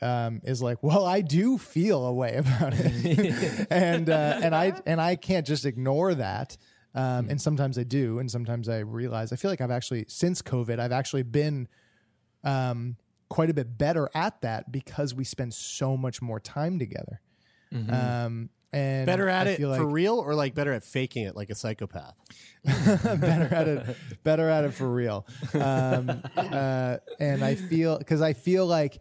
Um, is like, well, I do feel a way about it, and uh, and I and I can't just ignore that. Um, and sometimes I do, and sometimes I realize I feel like I've actually since COVID, I've actually been um, quite a bit better at that because we spend so much more time together. Um, and better at I it like for real or like better at faking it like a psychopath better at it, better at it for real. Um, uh, and I feel because I feel like,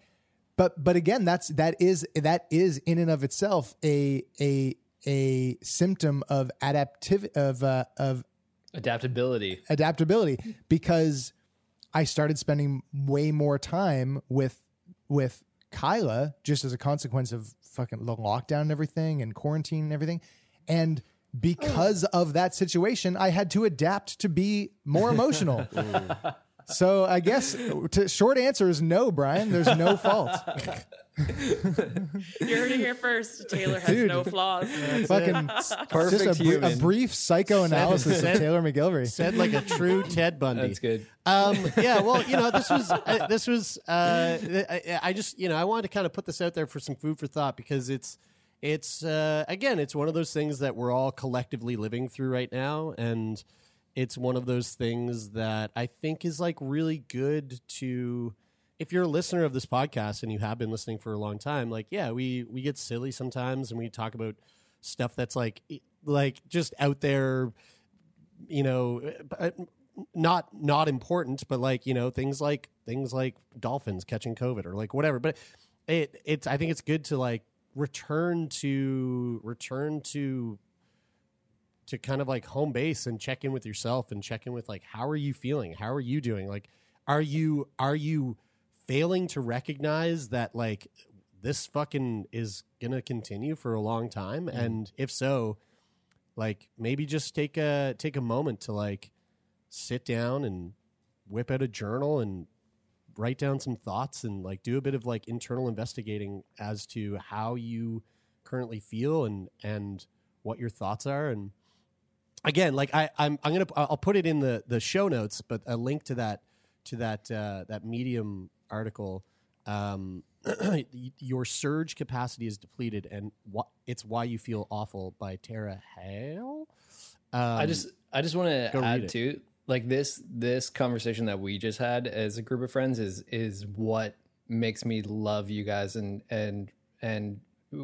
but but again, that's that is that is in and of itself a a a symptom of adaptive of uh, of Adaptability. adaptability because I started spending way more time with with Kyla just as a consequence of fucking the lockdown and everything and quarantine and everything. And because of that situation, I had to adapt to be more emotional. so I guess to, short answer is no, Brian. There's no fault. You heard it here first. Taylor has Dude. no flaws. Fucking Perfect just a, br- a brief psychoanalysis of Taylor MacGillivary. said like a true ted bundy That's good. Um, yeah, well, you know, this was uh, this was. Uh, I, I just, you know, I wanted to kind of put this out there for some food for thought because it's, it's uh, again, it's one of those things that we're all collectively living through right now, and it's one of those things that I think is like really good to. If you're a listener of this podcast and you have been listening for a long time, like yeah, we we get silly sometimes and we talk about stuff that's like like just out there you know uh, not not important but like you know things like things like dolphins catching covid or like whatever but it it's i think it's good to like return to return to to kind of like home base and check in with yourself and check in with like how are you feeling? How are you doing? Like are you are you failing to recognize that like this fucking is gonna continue for a long time? Mm-hmm. And if so like maybe just take a take a moment to like sit down and whip out a journal and write down some thoughts and like do a bit of like internal investigating as to how you currently feel and and what your thoughts are. And again like I I'm I'm gonna I'll put it in the the show notes but a link to that to that uh, that Medium article. Um, your surge capacity is depleted, and wh- it's why you feel awful by Tara Haelle. Um, I just I just want to add to like this this conversation that we just had as a group of friends is is what makes me love you guys and and and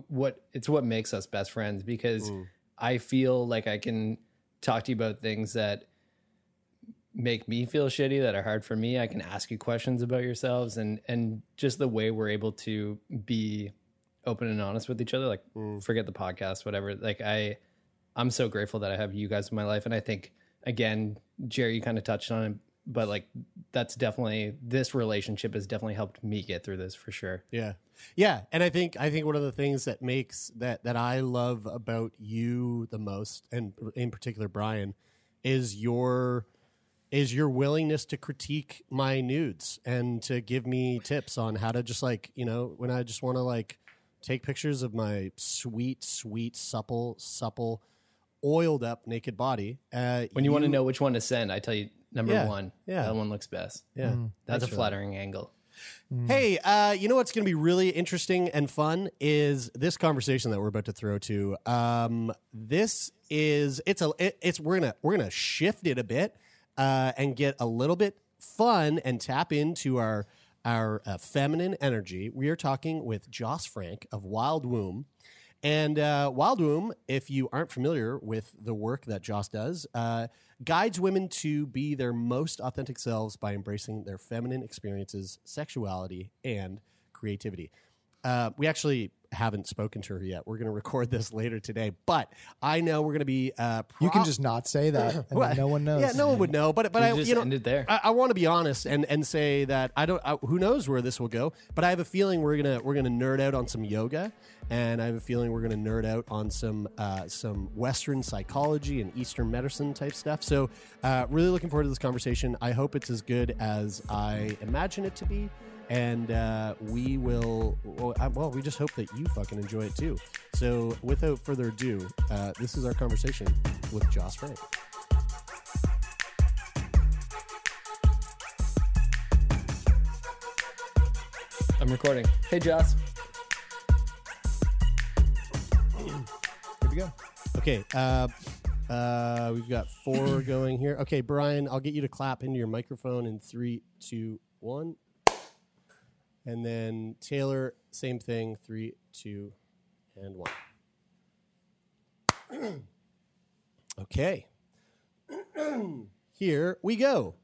what it's what makes us best friends because Mm. I feel like I can talk to you about things that make me feel shitty that are hard for me. I can ask you questions about yourselves and and just the way we're able to be open and honest with each other. Like Mm. forget the podcast, whatever. Like I I'm so grateful that I have you guys in my life. And I think again, Jerry, you kind of touched on it, but like that's definitely this relationship has definitely helped me get through this for sure. Yeah. Yeah, and I think I think one of the things that makes that that I love about you the most and in particular Brian is your is your willingness to critique my nudes and to give me tips on how to just like, you know, when I just want to like take pictures of my sweet sweet supple supple oiled up naked body. Uh When you, want to know which one to send, I tell you number Yeah, one. yeah. That one looks best. Yeah. That's a for that. flattering angle. Hey, uh, you know what's going to be really interesting and fun is this conversation that we're about to throw to. Um, this is it's a it, it's we're gonna we're gonna shift it a bit uh, and get a little bit fun and tap into our our uh, feminine energy. We are talking with Joss Frank of Wild Womb. And uh, Wild Womb, if you aren't familiar with the work that Joss does, uh, guides women to be their most authentic selves by embracing their feminine experiences, sexuality, and creativity. Uh, we actually haven't spoken to her yet. We're going to record this later today, but I know we're going to be. Uh, You can just not say that, and Well, no one knows. Yeah, no one would know. But but You I just you know ended there. I, I want to be honest and and say that I don't. I, who knows where this will go? But I have a feeling we're gonna we're gonna nerd out on some yoga, and I have a feeling we're gonna nerd out on some uh, some Western psychology and Eastern medicine type stuff. So uh, really looking forward to this conversation. I hope it's as good as I imagine it to be. And uh, we will, well, I- well, we just hope that you fucking enjoy it too. So, without further ado, uh, this is our conversation with Joss Frank. I'm recording. Hey Joss. Here we go. Okay, uh, uh, we've got four going here. Okay, Brian, I'll get you to clap into your microphone in three, two, one. And then Taylor, same thing, three, two, and one. okay. here we go.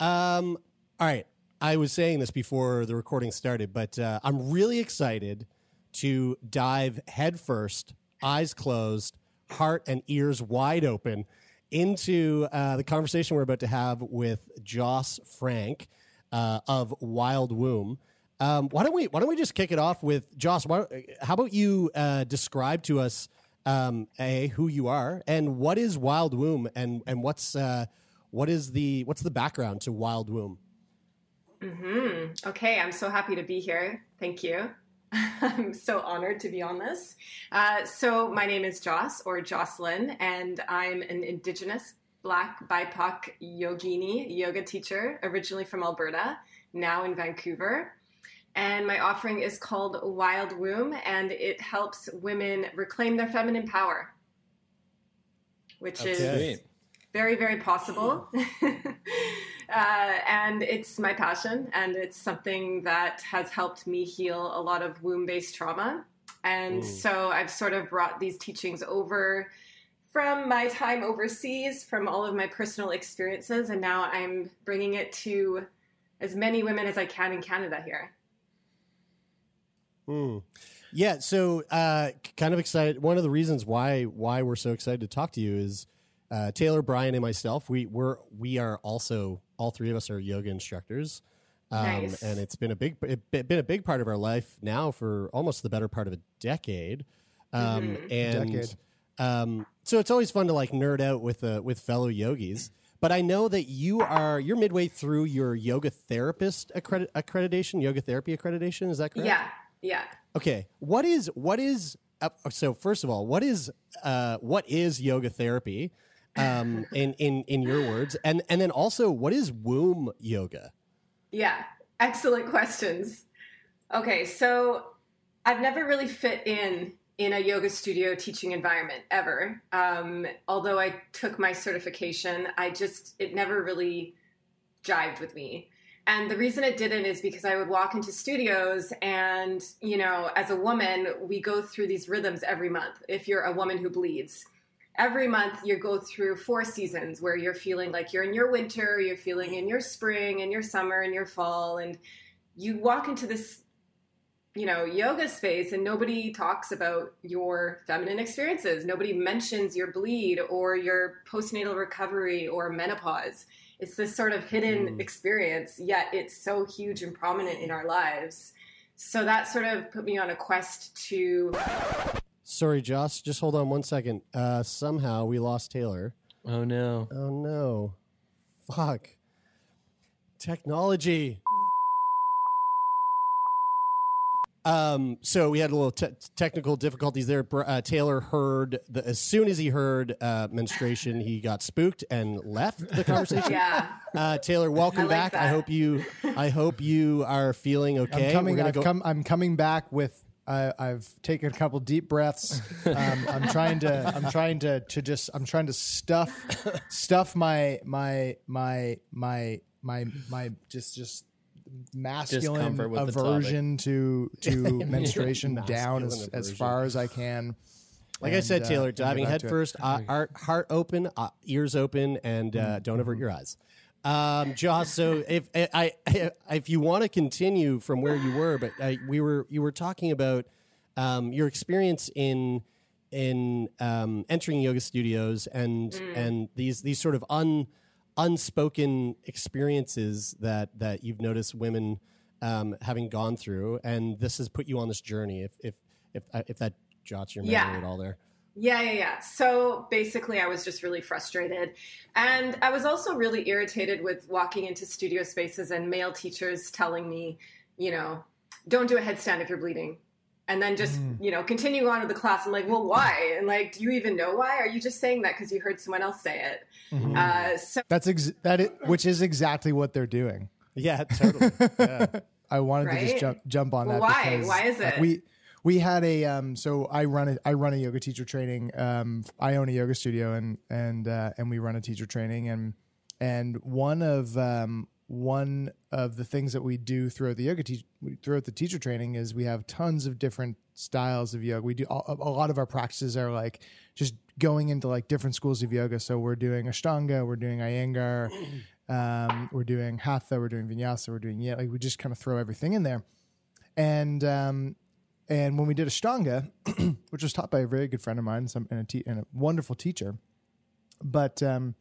Um, all right. I was saying this before the recording started, but uh, I'm really excited to dive headfirst, eyes closed, heart and ears wide open into uh, the conversation we're about to have with Joss Frank uh, of Wild Womb. Um, why don't we Why don't we just kick it off with Joss? Why, how about you uh, describe to us um, a who you are and what is Wild Womb and and what's uh, what is the what's the background to Wild Womb? hmm Okay, I'm so happy to be here. Thank you. I'm so honored to be on this. Uh, so, my name is Joss or Jocelyn, and I'm an Indigenous Black BIPOC yogini, yoga teacher, originally from Alberta, now in Vancouver. And my offering is called Wild Womb, and it helps women reclaim their feminine power, which is very, very possible. uh, and it's my passion, and it's something that has helped me heal a lot of womb based trauma. And Mm. so I've sort of brought these teachings over from my time overseas, from all of my personal experiences, and now I'm bringing it to as many women as I can in Canada here. Hmm. Yeah, so uh, kind of excited. One of the reasons why why we're so excited to talk to you is uh, Taylor, Brian, and myself. We we're we are also all three of us are yoga instructors, um, Nice. and it's been a big it been a big part of our life now for almost the better part of a decade. Um, Mhm. And Decade. Um, so it's always fun to like nerd out with uh, with fellow yogis. But I know that you are you're midway through your yoga therapist accredit- accreditation, yoga therapy accreditation. Is that correct? Yeah, yeah. Okay. What is what is uh, so first of all, what is uh, what is yoga therapy? Um, in in in your words, and and then also, what is womb yoga? Yeah, excellent questions. Okay, so I've never really fit in in a yoga studio teaching environment ever. Um, although I took my certification, I just, it never really jived with me. And the reason it didn't is because I would walk into studios and, you know, as a woman, we go through these rhythms every month. If you're a woman who bleeds, every month you go through four seasons where you're feeling like you're in your winter, you're feeling in your spring and your summer and your fall. And you walk into this you know yoga space and nobody talks about your feminine experiences nobody mentions your bleed or your postnatal recovery or menopause it's this sort of hidden mm. experience yet it's so huge and prominent in our lives. So that sort of put me on a quest to sorry joss just hold on one second. Uh, somehow we lost taylor. Oh no. Oh no. Fuck. Technology Um, so we had a little te- technical difficulties there. Uh, Taylor heard the, as soon as he heard uh, menstruation, he got spooked and left the conversation. yeah. Uh, Taylor, welcome I like back. That. I hope you. I hope you are feeling okay. I'm coming. I've go- come, I'm coming back with. I've taken a couple deep breaths. Um, I'm trying to. I'm trying to to just. I'm trying to stuff stuff my my my my my my just just masculine aversion to to menstruation down as, as far as I can. Like and, I said, Taylor, uh, diving headfirst, uh, heart open, uh, ears open, and uh, mm-hmm. don't avert your eyes. Um, Joss, so if I, I if you want to continue from where you were, but I, we were you were talking about um, your experience in in um, entering yoga studios and mm. and these these sort of un unspoken experiences that that you've noticed women um, having gone through, and this has put you on this journey. If if if uh, if that jots your memory yeah. at all, there. Yeah, yeah, yeah. So basically, I was just really frustrated. And I was also really irritated with walking into studio spaces and male teachers telling me, you know, don't do a headstand if you're bleeding and then just mm. you know continue on with the class i'm like well why and like do you even know why are you just saying that because you heard someone else say it mm-hmm. uh, so that's ex- that it, which is exactly what they're doing yeah totally yeah. i wanted right? to just jump jump on well, that why why is it we we had a um so i run a i run a yoga teacher training um i own a yoga studio and and uh, and we run a teacher training and and one of um one of the things that we do throughout the yoga te- throughout the teacher training is we have tons of different styles of yoga. We do a, a lot of our practices are like just going into like different schools of yoga. So we're doing Ashtanga, we're doing Iyengar, um, we're doing Hatha, we're doing Vinyasa, we're doing yeah. Like we just kind of throw everything in there. And um, and when we did Ashtanga, which was taught by a very good friend of mine, some and a, te- and a wonderful teacher, but um,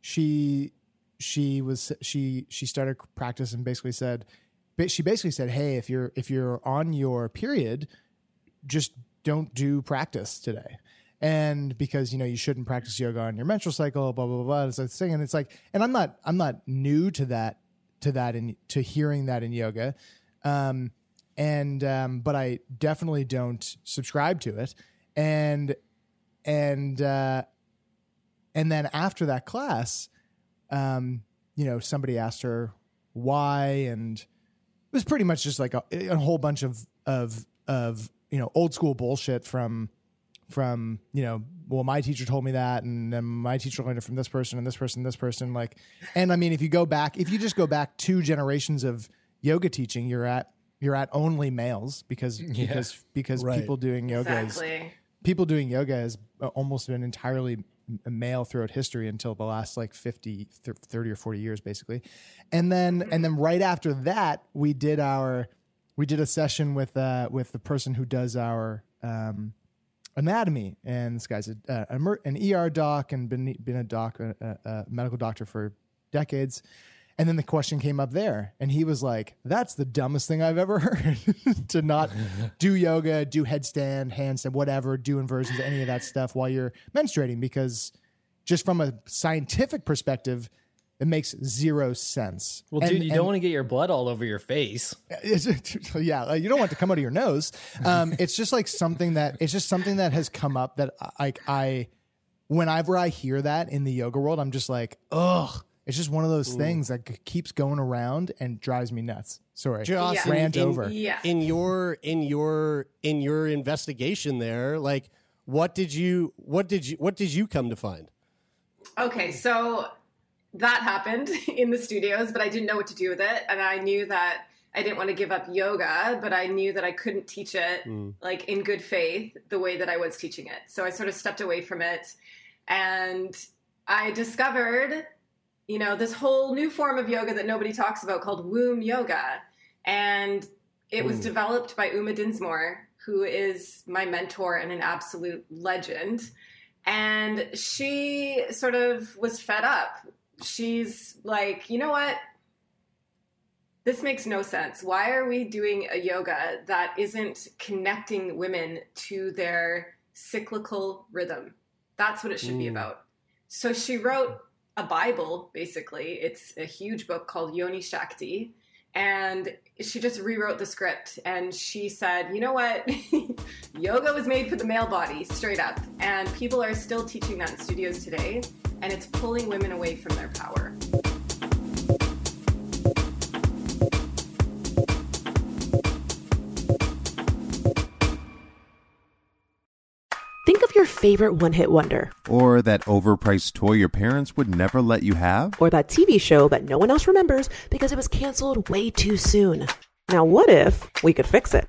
she she was she she started practice and basically said she basically said hey if you're if you're on your period just don't do practice today. And because you know you shouldn't practice yoga on your menstrual cycle blah blah blah, blah. it's a thing. And it's like and i'm not i'm not new to that to that and to hearing that in yoga. Um and um but i definitely don't subscribe to it. And and uh and then after that class um, you know, somebody asked her why, and it was pretty much just like a, a whole bunch of of of you know old school bullshit from from you know well my teacher told me that and then my teacher learned it from this person and this person and this person like and i mean if you go back if you just go back two generations of yoga teaching you're at you're at only males because yeah. because because right. people doing yoga exactly. is people doing yoga has almost been entirely male throughout history until the last like 50 30 or 40 years basically and then mm-hmm. and then right after that we did our we did a session with uh with the person who does our um anatomy and this guy's a, uh, an er doc and been been a doc a, a medical doctor for decades and then the question came up there, and he was like, "That's the dumbest thing I've ever heard. to not do yoga, do headstand, handstand, whatever, do inversions, any of that stuff while you're menstruating, because just from a scientific perspective, it makes zero sense. Well, and, dude, you and, don't want to get your blood all over your face. yeah, you don't want to come out of your nose. Um, it's just like something that it's just something that has come up that like I, whenever I hear that in the yoga world, I'm just like, ugh It's just one of those Ooh. things that keeps going around and drives me nuts. Sorry, Joss, Yeah. rant in, over. Yeah. in your in your in your investigation there, like what did you what did you what did you come to find? Okay, so that happened in the studios, but I didn't know what to do with it. And I knew that I didn't want to give up yoga, but I knew that I couldn't teach it Mm. like in good faith the way that I was teaching it. So I sort of stepped away from it. And I discovered, you know, this whole new form of yoga that nobody talks about called womb yoga. And it was Mm. developed by Uma Dinsmore, who is my mentor and an absolute legend. And she sort of was fed up. She's like, you know what? This makes no sense. Why are we doing a yoga that isn't connecting women to their cyclical rhythm? That's what it should be Mm. about. So she wrote a Bible, basically. It's a huge book called Yoni Shakti. And she just rewrote the script and she said, you know what? Yoga was made for the male body, straight up. And people are still teaching that in studios today. And it's pulling women away from their power. Think of your favorite one hit wonder, Or that overpriced toy your parents would never let you have? or that TV show that no one else remembers because it was canceled way too soon. Now, what if we could fix it?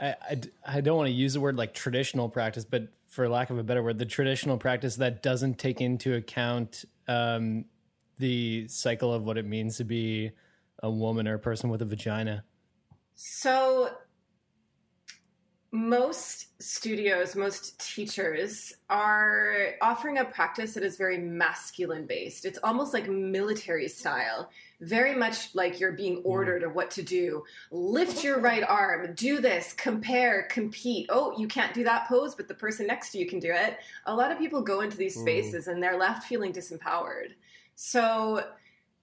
I, I, I don't want to use the word like traditional practice, but for lack of a better word, the traditional practice that doesn't take into account um, the cycle of what it means to be a woman or a person with a vagina. So, most studios, most teachers are offering a practice that is very masculine based. It's almost like military style, very much like you're being ordered of what to do. Lift your right arm, do this, compare, compete. Oh, you can't do that pose, but the person next to you can do it. A lot of people go into these Mm. spaces and they're left feeling disempowered. So,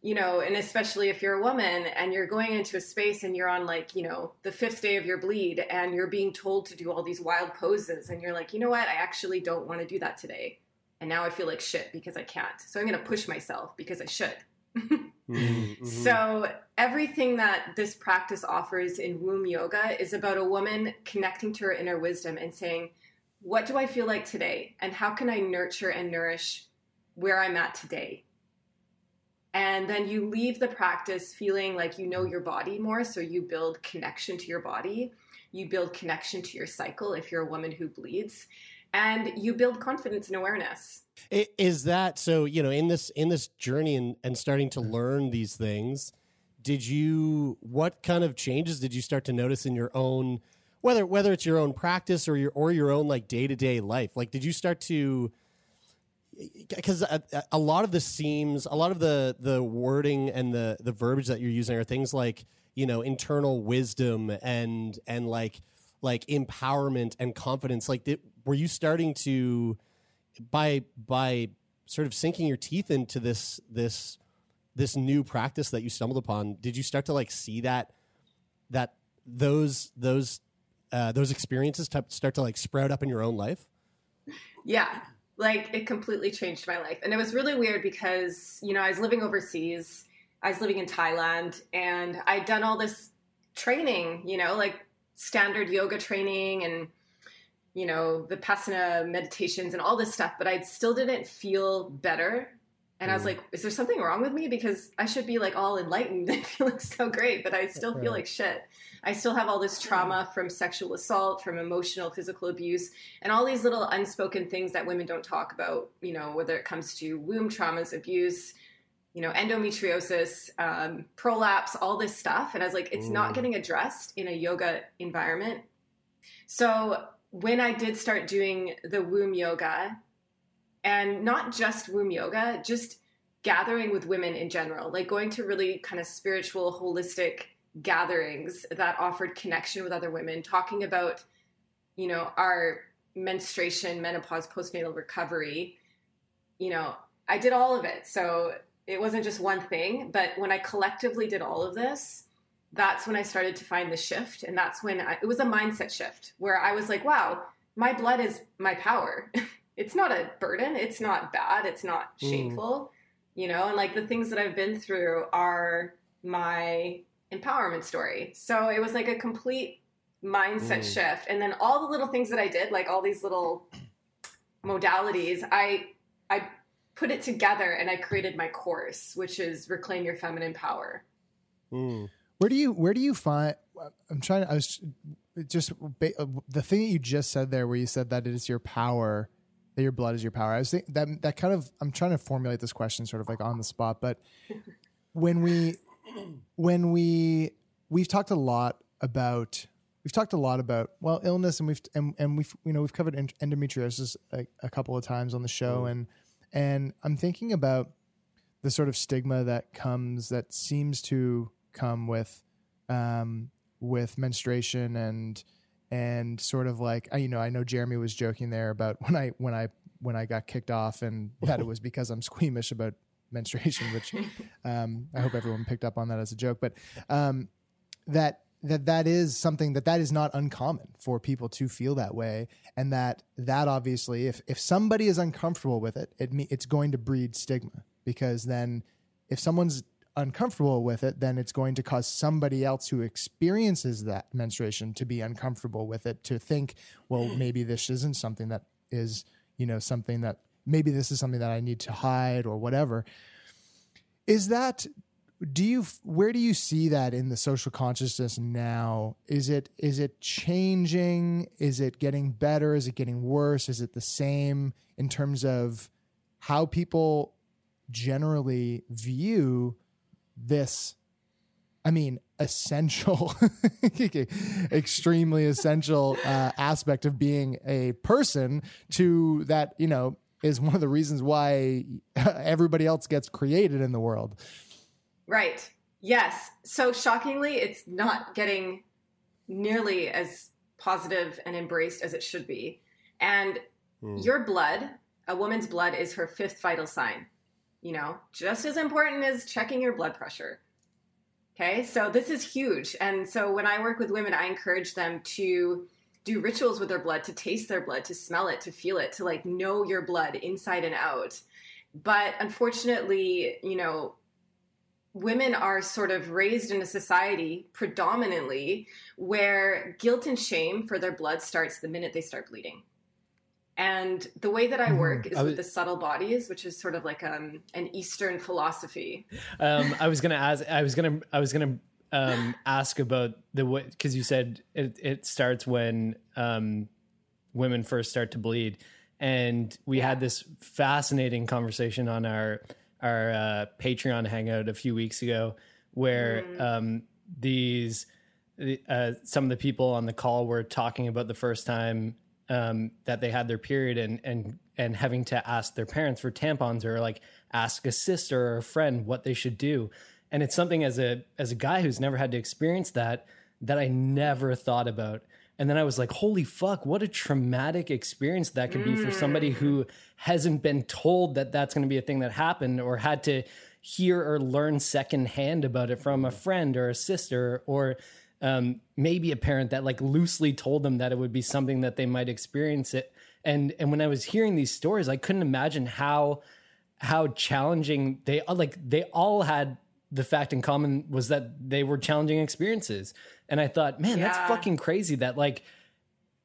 you know, and especially if you're a woman and you're going into a space and you're on like, you know, the fifth day of your bleed and you're being told to do all these wild poses and you're like, you know what, I actually don't want to do that today. And now I feel like shit because I can't. So I'm going to push myself because I should. Mm-hmm. So everything that this practice offers in womb yoga is about a woman connecting to her inner wisdom and saying, what do I feel like today? And how can I nurture and nourish where I'm at today? And then you leave the practice feeling like you know your body more. So you build connection to your body. You build connection to your cycle if you're a woman who bleeds. And you build confidence and awareness. Is that so? You know, in this in this journey and and starting to learn these things, did you what kind of changes did you start to notice in your own whether whether it's your own practice or your or your own like day to day life? Like, did you start to because a, uh, a lot of the seems a lot of the the wording and the the verbiage that you're using are things like you know internal wisdom and and like like empowerment and confidence like did, were you starting to by by sort of sinking your teeth into this this this new practice that you stumbled upon did you start to like see that that those those uh, those experiences t- start to like sprout up in your own life Yeah, like it completely changed my life. And it was really weird because, you know, I was living overseas. I was living in Thailand and I'd done all this training, you know, like standard yoga training and, you know, Vipassana meditations and all this stuff, but I still didn't feel better. And I was Mm. like, is there something wrong with me? Because I should be like all enlightened and feeling so great, but I still feel like shit. I still have all this trauma from sexual assault, from emotional, physical abuse, and all these little unspoken things that women don't talk about, you know, whether it comes to womb traumas, abuse, you know, endometriosis, um, prolapse, all this stuff. And I was like, it's not Mm. getting addressed in a yoga environment. So when I did start doing the womb yoga, and not just womb yoga, just gathering with women in general, like going to really kind of spiritual, holistic gatherings that offered connection with other women, talking about, you know, our menstruation, menopause, postnatal recovery. You know, I did all of it. So it wasn't just one thing, but when I collectively did all of this, that's when I started to find the shift. And that's when I, it was a mindset shift where I was like, wow, my blood is my power. it's not a burden. It's not bad. It's not Mm. shameful, you know, and like the things that I've been through are my empowerment story. So it was like a complete mindset Mm. shift. And then all the little things that I did, like all these little modalities, I, I put it together and I created my course, which is Reclaim Your Feminine Power. Mm. Where do you where do you find? I'm trying. I was just the thing that you just said there, where you said that it is your power, that your blood is your power. I was think that that kind of. I'm trying to formulate this question sort of like on the spot, but when we when we we've talked a lot about we've talked a lot about well illness and we've and, and we've you know we've covered endometriosis a, a couple of times on the show mm-hmm. and and I'm thinking about the sort of stigma that comes that seems to come with um with menstruation and and sort of like I- you know I know Jeremie was joking there about when I when I when I got kicked off and that it was because I'm squeamish about menstruation which um I hope everyone picked up on that as a joke. But um that that that is something that that is not uncommon for people to feel that way and that that obviously if if somebody is uncomfortable with it it it's going to breed stigma because then if someone's uncomfortable with it then it's going to cause somebody else who experiences that menstruation to be uncomfortable with it to think well maybe this isn't something that is you know something that maybe this is something that I need to hide or whatever. Is that do you where do you see that in the social consciousness now? Is it is it changing? Is it getting better? Is it getting worse? Is it the same in terms of how people generally view this i mean essential extremely essential uh, aspect of being a person to that you know is one of the reasons why everybody else gets created in the world Right. Yes. So shockingly, it's not getting nearly as positive and embraced as it should be. And Hmm. your blood, a woman's blood, is her fifth vital sign. You know, just as important as checking your blood pressure. Okay. So this is huge. And so when I work with women, I encourage them to do rituals with their blood, to taste their blood, to smell it, to feel it, to like know your blood inside and out. But unfortunately, you know, women are sort of raised in a society predominantly where guilt and shame for their blood starts the minute they start bleeding. And the way that I work is I with the subtle bodies, which is sort of like um, an Eastern philosophy. um, I was gonna ask. I was gonna. I was gonna um, ask about the way because you said it, it starts when um, women first start to bleed, and we had this fascinating conversation on our our uh, Patreon hangout a few weeks ago, where um, these uh, some of the people on the call were talking about the first time um, that they had their period and and and having to ask their parents for tampons or like ask a sister or a friend what they should do. And it's something as a as a guy who's never had to experience that that I never thought about. And then I was like, holy fuck, what a traumatic experience that could be for somebody who hasn't been told that that's going to be a thing that happened or had to hear or learn secondhand about it from a friend or a sister or um, maybe a parent that like loosely told them that it would be something that they might experience it. And and when I was hearing these stories, I couldn't imagine how how challenging they like they all had the fact in common was that they were challenging experiences. And I thought, man, Yeah. that's fucking crazy that like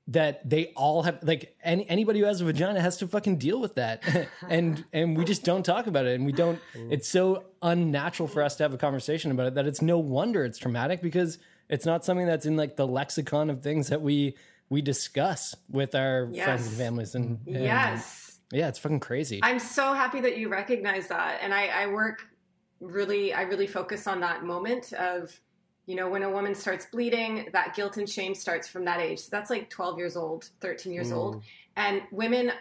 that they all have like any, anybody who has a vagina has to fucking deal with that and and we just don't talk about it and we don't it's so unnatural for us to have a conversation about it that it's no wonder it's traumatic because it's not something that's in like the lexicon of things that we we discuss with our friends and families and, and Yes. yeah it's fucking crazy I'm so happy that you recognize that. And I, I work really, I really focus on that moment of, you know, when a woman starts bleeding, that guilt and shame starts from that age. So that's like 12 years old, 13 years Mm. old. And women,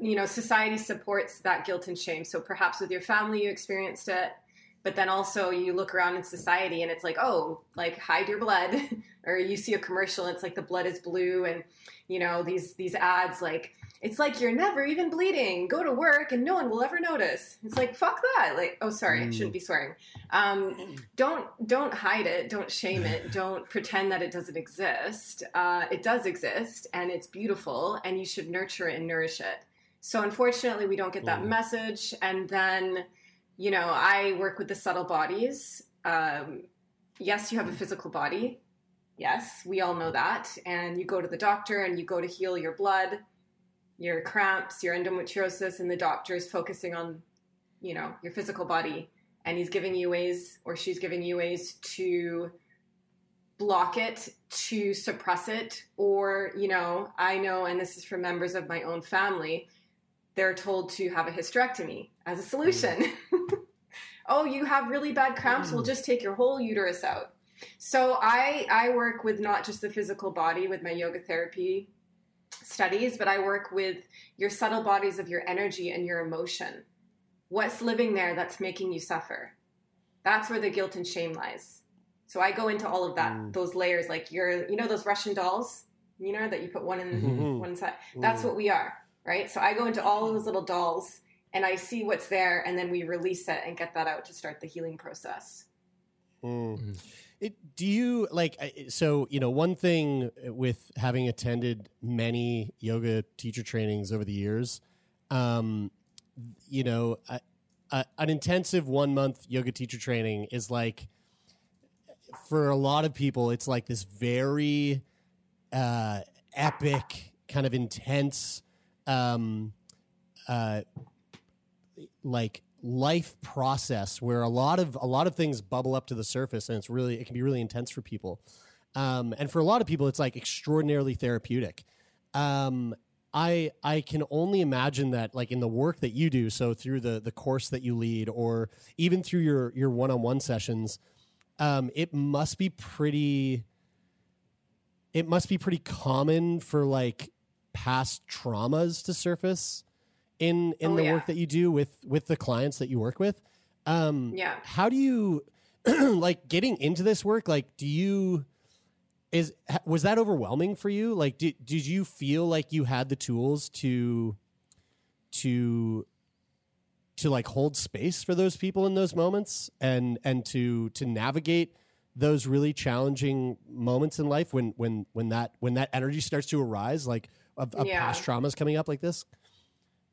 you know, society supports that guilt and shame. So perhaps with your family, you experienced it, but then also you look around in society and it's like, oh, like hide your blood, or you see a commercial, and it's like the blood is blue, and you know these these ads like it's like you're never even bleeding. Go to work and no one will ever notice. It's like fuck that. Like oh sorry, I shouldn't be swearing. Um, don't don't hide it. Don't shame it. Don't pretend that it doesn't exist. Uh, it does exist and it's beautiful and you should nurture it and nourish it. So unfortunately, we don't get that message. And then, you know, I work with the subtle bodies. Um, yes, you have a physical body. Yes, we all know that. And you go to the doctor and you go to heal your blood your cramps, your endometriosis, and the doctor is focusing on, you know, your physical body, and he's giving you ways, or she's giving you ways to block it, to suppress it, or, you know, I know, and this is from members of my own family, they're told to have a hysterectomy as a solution. oh, you have really bad cramps, we'll just take your whole uterus out. So I I work with not just the physical body with my yoga therapy studies, but I work with your subtle bodies of your energy and your emotion. What's living there that's making you suffer? That's where the guilt and shame lies. So I go into all of that, Mm. those layers, like you're, you know, those Russian dolls, you know, that you put one in Mhm. one side. That's Mm. what we are, right? So I go into all of those little dolls and I see what's there, and then we release it and get that out to start the healing process. Mm. It, do you like so you know one thing with having attended many yoga teacher trainings over the years um you know a, a, an intensive one month yoga teacher training is like for a lot of people it's like this very uh epic kind of intense um uh like life process where a lot of a lot of things bubble up to the surface and it's really it can be really intense for people. Um, and for a lot of people it's like extraordinarily therapeutic. Um, i i can only imagine that like in the work that you do so through the the course that you lead or even through your your one-on-one sessions um, it must be pretty it must be pretty common for like past traumas to surface in in Oh, the yeah. work that you do with with the clients that you work with um Yeah. how do you like getting into this work like do you is was that overwhelming for you like did, did you feel like you had the tools to to to like hold space for those people in those moments and and to to navigate those really challenging moments in life when when when that when that energy starts to arise like of, of Yeah. past traumas coming up like this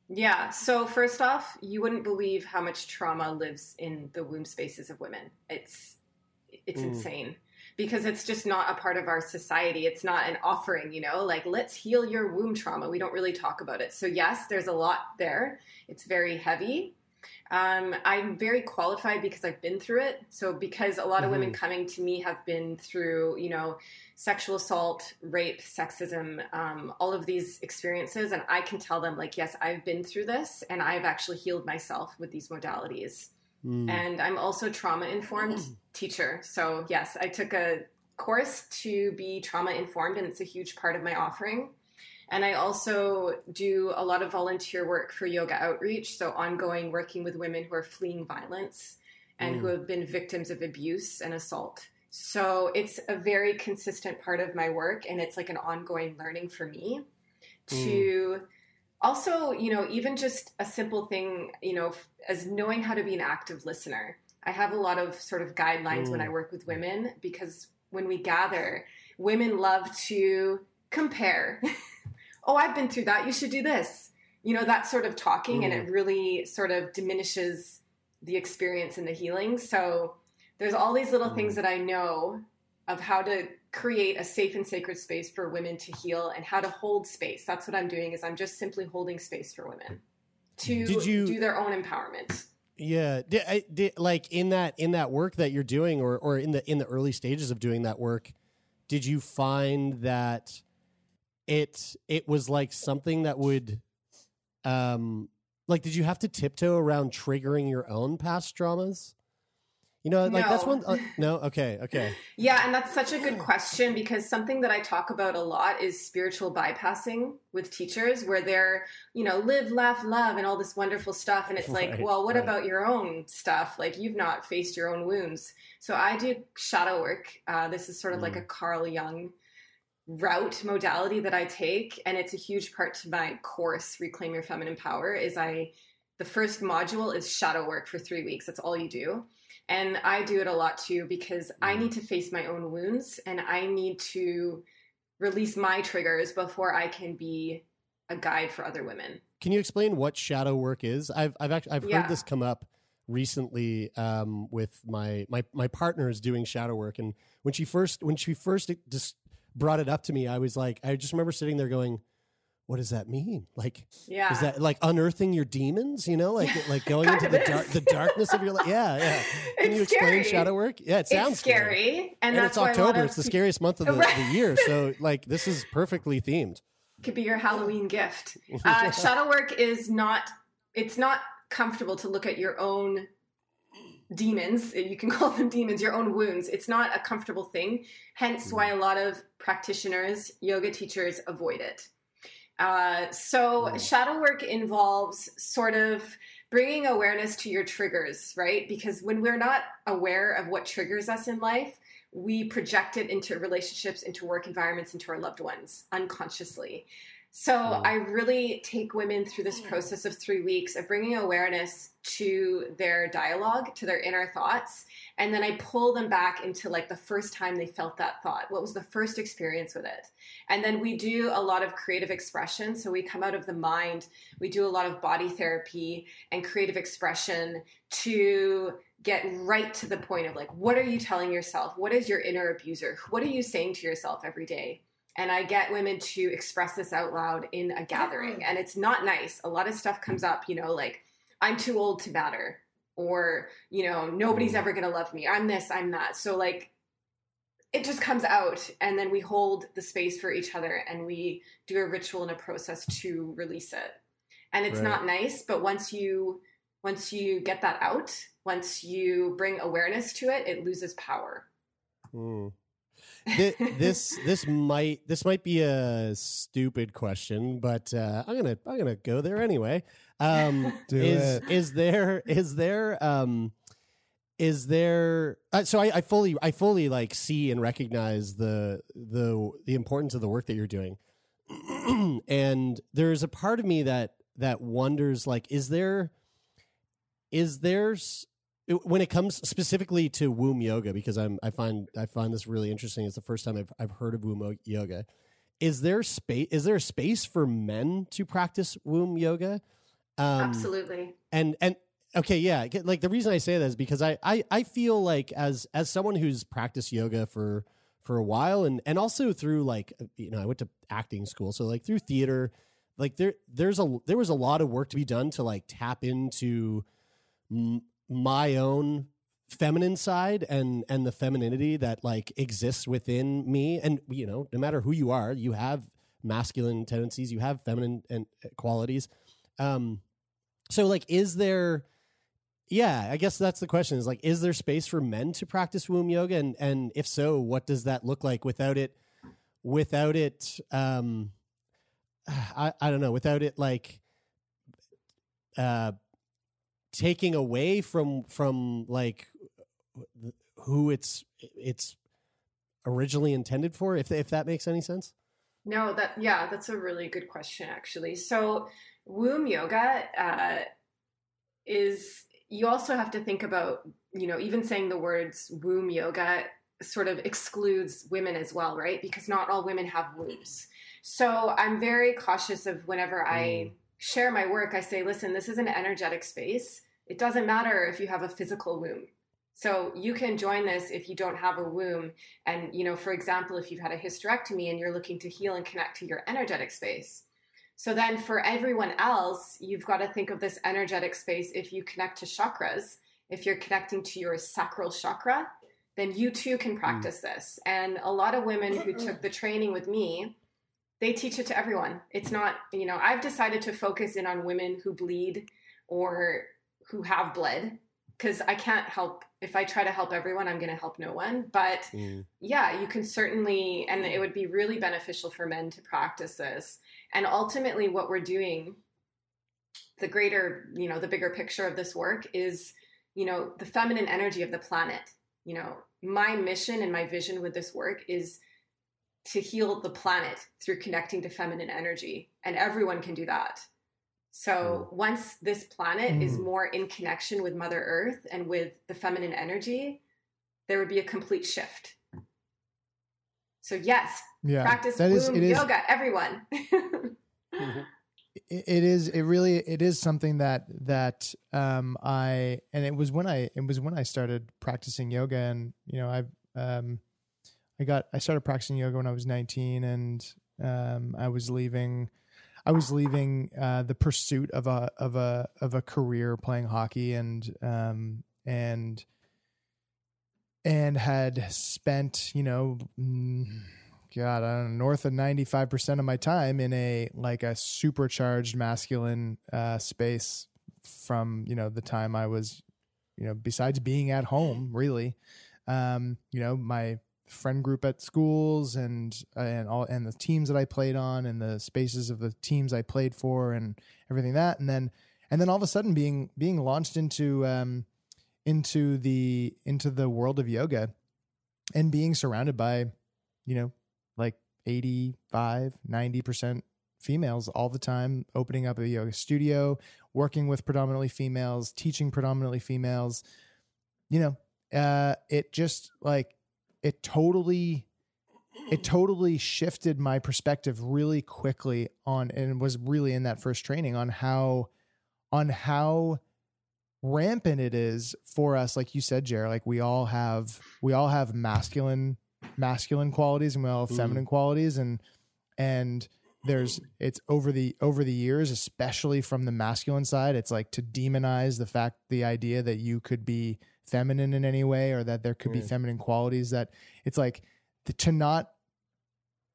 Yeah. So first off, you wouldn't believe how much trauma lives in the womb spaces of women. It's it's Mm. insane because it's just not a part of our society. It's not an offering, you know, like let's heal your womb trauma. We don't really talk about it. So yes, there's a lot there. It's very heavy. Um, I'm very qualified because I've been through it. So because a lot of women Mhm. coming to me have been through, you know, sexual assault, rape, sexism, um, all of these experiences, and I can tell them like, yes, I've been through this, and I've actually healed myself with these modalities. Mm. And I'm also trauma informed teacher. So yes, I took a course to be trauma informed, and it's a huge part of my offering. And I also do a lot of volunteer work for yoga outreach, so ongoing working with women who are fleeing violence and who Mm. have been victims of abuse and assault. So it's a very consistent part of my work, and it's like an ongoing learning for me to also, you know, even just a simple thing, you know, as knowing how to be an active listener. I have a lot of sort of guidelines when Mm. I work with women because when we gather, women love to compare. oh, I've been through that. You should do this. You know, that sort of talking, and Mm. it really sort of diminishes the experience and the healing. So there's all these little things that I know of how to create a safe and sacred space for women to heal and how to hold space. That's what I'm doing is I'm just simply holding space for women to you- do their own empowerment. Yeah, did, I, did, like in that in that work that you're doing, or or in the in the early stages of doing that work, did you find that it it was like something that would, um, like did you have to tiptoe around triggering your own past traumas? You know, like that's one. Uh, no, okay, okay. Yeah, and that's such a good question because something that I talk about a lot is spiritual bypassing with teachers, where they're, you know, live, laugh, love, and all this wonderful stuff. And it's like, Right, well, what right. about your own stuff? Like, you've not faced your own wounds. So I do shadow work. Uh, this is sort of like a Carl Jung route modality that I take, and it's a huge part to my course, Reclaim Your Feminine Power. Is I the first module is shadow work for three weeks. That's all you do. And I do it a lot too because I need to face my own wounds and I need to release my triggers before I can be a guide for other women. Can you explain what shadow work is? I've I've actually I've Yeah. heard this come up recently um, with my my my partner is doing shadow work, and when she first when she first just brought it up to me, I was like, I just remember sitting there going, "What does that mean? Like, Yeah. is that like unearthing your demons? You know, like like going into the dark the darkness of your life? Yeah, yeah. Can It's you explain scary. shadow work? Yeah, it It's sounds scary, and and, that's it's why October. of It's the scariest month of the, Right. the year. So like, this is perfectly themed. could be your Halloween gift. Uh, shadow work is not, it's not comfortable to look at your own demons. You can call them demons, your own wounds. It's not a comfortable thing. Hence why a lot of practitioners, yoga teachers avoid it. Uh, so shadow work involves sort of bringing awareness to your triggers, right? Because when we're not aware of what triggers us in life, we project it into relationships, into work environments, into our loved ones unconsciously. So I really take women through this mm. process of three weeks of bringing awareness to their dialogue, to their inner thoughts, and then I pull them back into like the first time they felt that thought. What was the first experience with it? And then we do a lot of creative expression. So we come out of the mind, we do a lot of body therapy and creative expression to get right to the point of like, what are you telling yourself? What is your inner abuser? What are you saying to yourself every day? And I get women to express this out loud in a gathering. And it's not nice. A lot of stuff comes up, you know, like, I'm too old to matter, or, you know, nobody's ever going to love me. I'm this, I'm that. So, like, it just comes out. And then we hold the space for each other and we do a ritual and a process to release it. And it's Right. not nice, but once you once you get that out, once you bring awareness to it, it loses power. Hmm. Thi- this this might this might be a stupid question, but uh, I'm gonna I'm gonna go there anyway. Um, is it. is there is there um is there uh, so I, I fully I fully like see and recognize the the the importance of the work that you're doing, and there's a part of me that that wonders like is there is there when it comes specifically to womb yoga because I'm I find I find this really interesting. It's the first time I've I've heard of womb yoga. Is there space? Is there a space for men to practice womb yoga? Um, Absolutely. And and okay, yeah. Like the reason I say that is because I I I feel like as as someone who's practiced yoga for for a while and and also through like you know I went to acting school, so like through theater, like there there's a there was a lot of work to be done to like tap into my own feminine side and and the femininity that like exists within me. And you know no matter who you are you have masculine tendencies you have feminine and uh, qualities. Um so like is there yeah i guess that's the question is like is there space for men to practice womb yoga? And and if so what does that look like without it without it um i i don't know without it like uh taking away from from like who it's it's originally intended for if if that makes any sense No, that yeah, that's a really good question actually. So womb yoga uh, is you also have to think about you know even saying the words womb yoga sort of excludes women as well, right? Because not all women have wombs. So I'm very cautious of whenever I share my work, I say, listen, this is an energetic space. It doesn't matter if you have a physical womb. So you can join this if you don't have a womb. And, you know, for example, if you've had a hysterectomy and you're looking to heal and connect to your energetic space. So then for everyone else, you've got to think of this energetic space if you connect to chakras, if you're connecting to your sacral chakra, then you too can hmm. practice this. And a lot of women who took the training with me, they teach it to everyone. It's not, you know, I've decided to focus in on women who bleed or who have bled because I can't help if I try to help everyone, I'm going to help no one. But Mm. yeah, you can certainly, and it would be really beneficial for men to practice this. And ultimately, what we're doing, the greater, you know, the bigger picture of this work is, you know, the feminine energy of the planet. You know, my mission and my vision with this work is to heal the planet through connecting to feminine energy. And everyone can do that. So once this planet is Mm. more in connection with Mother Earth and with the feminine energy, there would be a complete shift. So yes, Yeah, practice that is- womb it is- yoga, everyone. it it is it really it is something that that um i and it was when i it was when i started practicing yoga and you know i um i got i started practicing yoga when i was 19 and um i was leaving i was leaving uh the pursuit of a of a of a career playing hockey and um and and had spent you know mm, God, I don't know, north of 95% of my time in a like a supercharged masculine uh, space from, you know, the time I was, you know, besides being at home, really. Um, you know, my friend group at schools and and all and the teams that I played on and the spaces of the teams I played for and everything that. And then and then all of a sudden being being launched into um into the into the world of yoga and being surrounded by you know like 85 90% females all the time opening up a yoga studio working with predominantly females teaching predominantly females you know uh it just like it totally it totally shifted my perspective really quickly on and was really in that first training on how on how rampant it is for us like you said Jared like we all have we all have masculine masculine qualities and we all have Mhm. feminine qualities and and there's it's over the over the years especially from the masculine side it's like to demonize the fact the idea that you could be feminine in any way or that there could be feminine qualities that it's like the, to not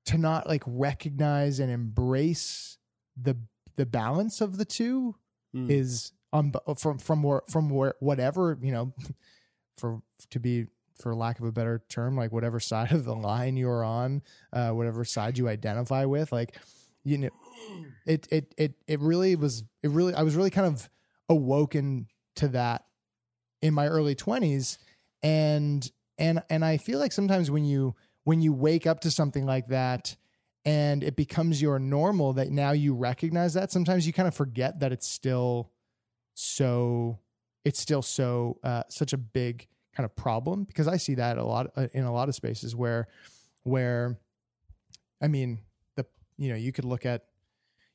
to not like recognize and embrace the the balance of the two Mm. is um from from where from where whatever you know for to be for lack of a better term like whatever side of the line you're on uh whatever side you identify with like you know it it it it really was it really I was really kind of awoken to that in my early 20s and and and I feel like sometimes when you when you wake up to something like that and it becomes your normal that now you recognize that sometimes you kind of forget that it's still so it's still so uh, such a big kind of problem because I see that a lot uh, in a lot of spaces where where I mean the you know you could look at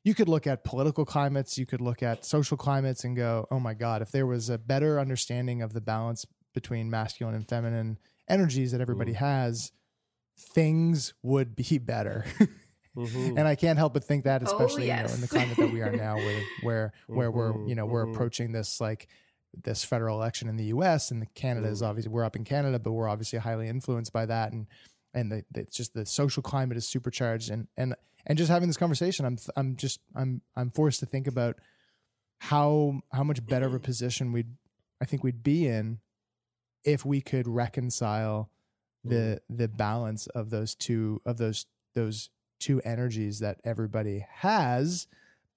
you could look at political climates you could look at social climates and go oh my god if there was a better understanding of the balance between masculine and feminine energies that everybody has things would be better Mhm. and I can't help but think that, Oh, especially you know in the climate that we are now, where where where we're you know we're Mhm. approaching this like this federal election in the U.S. and the Canada is obviously we're up in Canada, but we're obviously highly influenced by that, and and the, the, it's just the social climate is supercharged, and and and just having this conversation, I'm I'm just I'm I'm forced to think about how how much better of a position we'd I think we'd be in if we could reconcile the the balance of those two of those those two energies that everybody has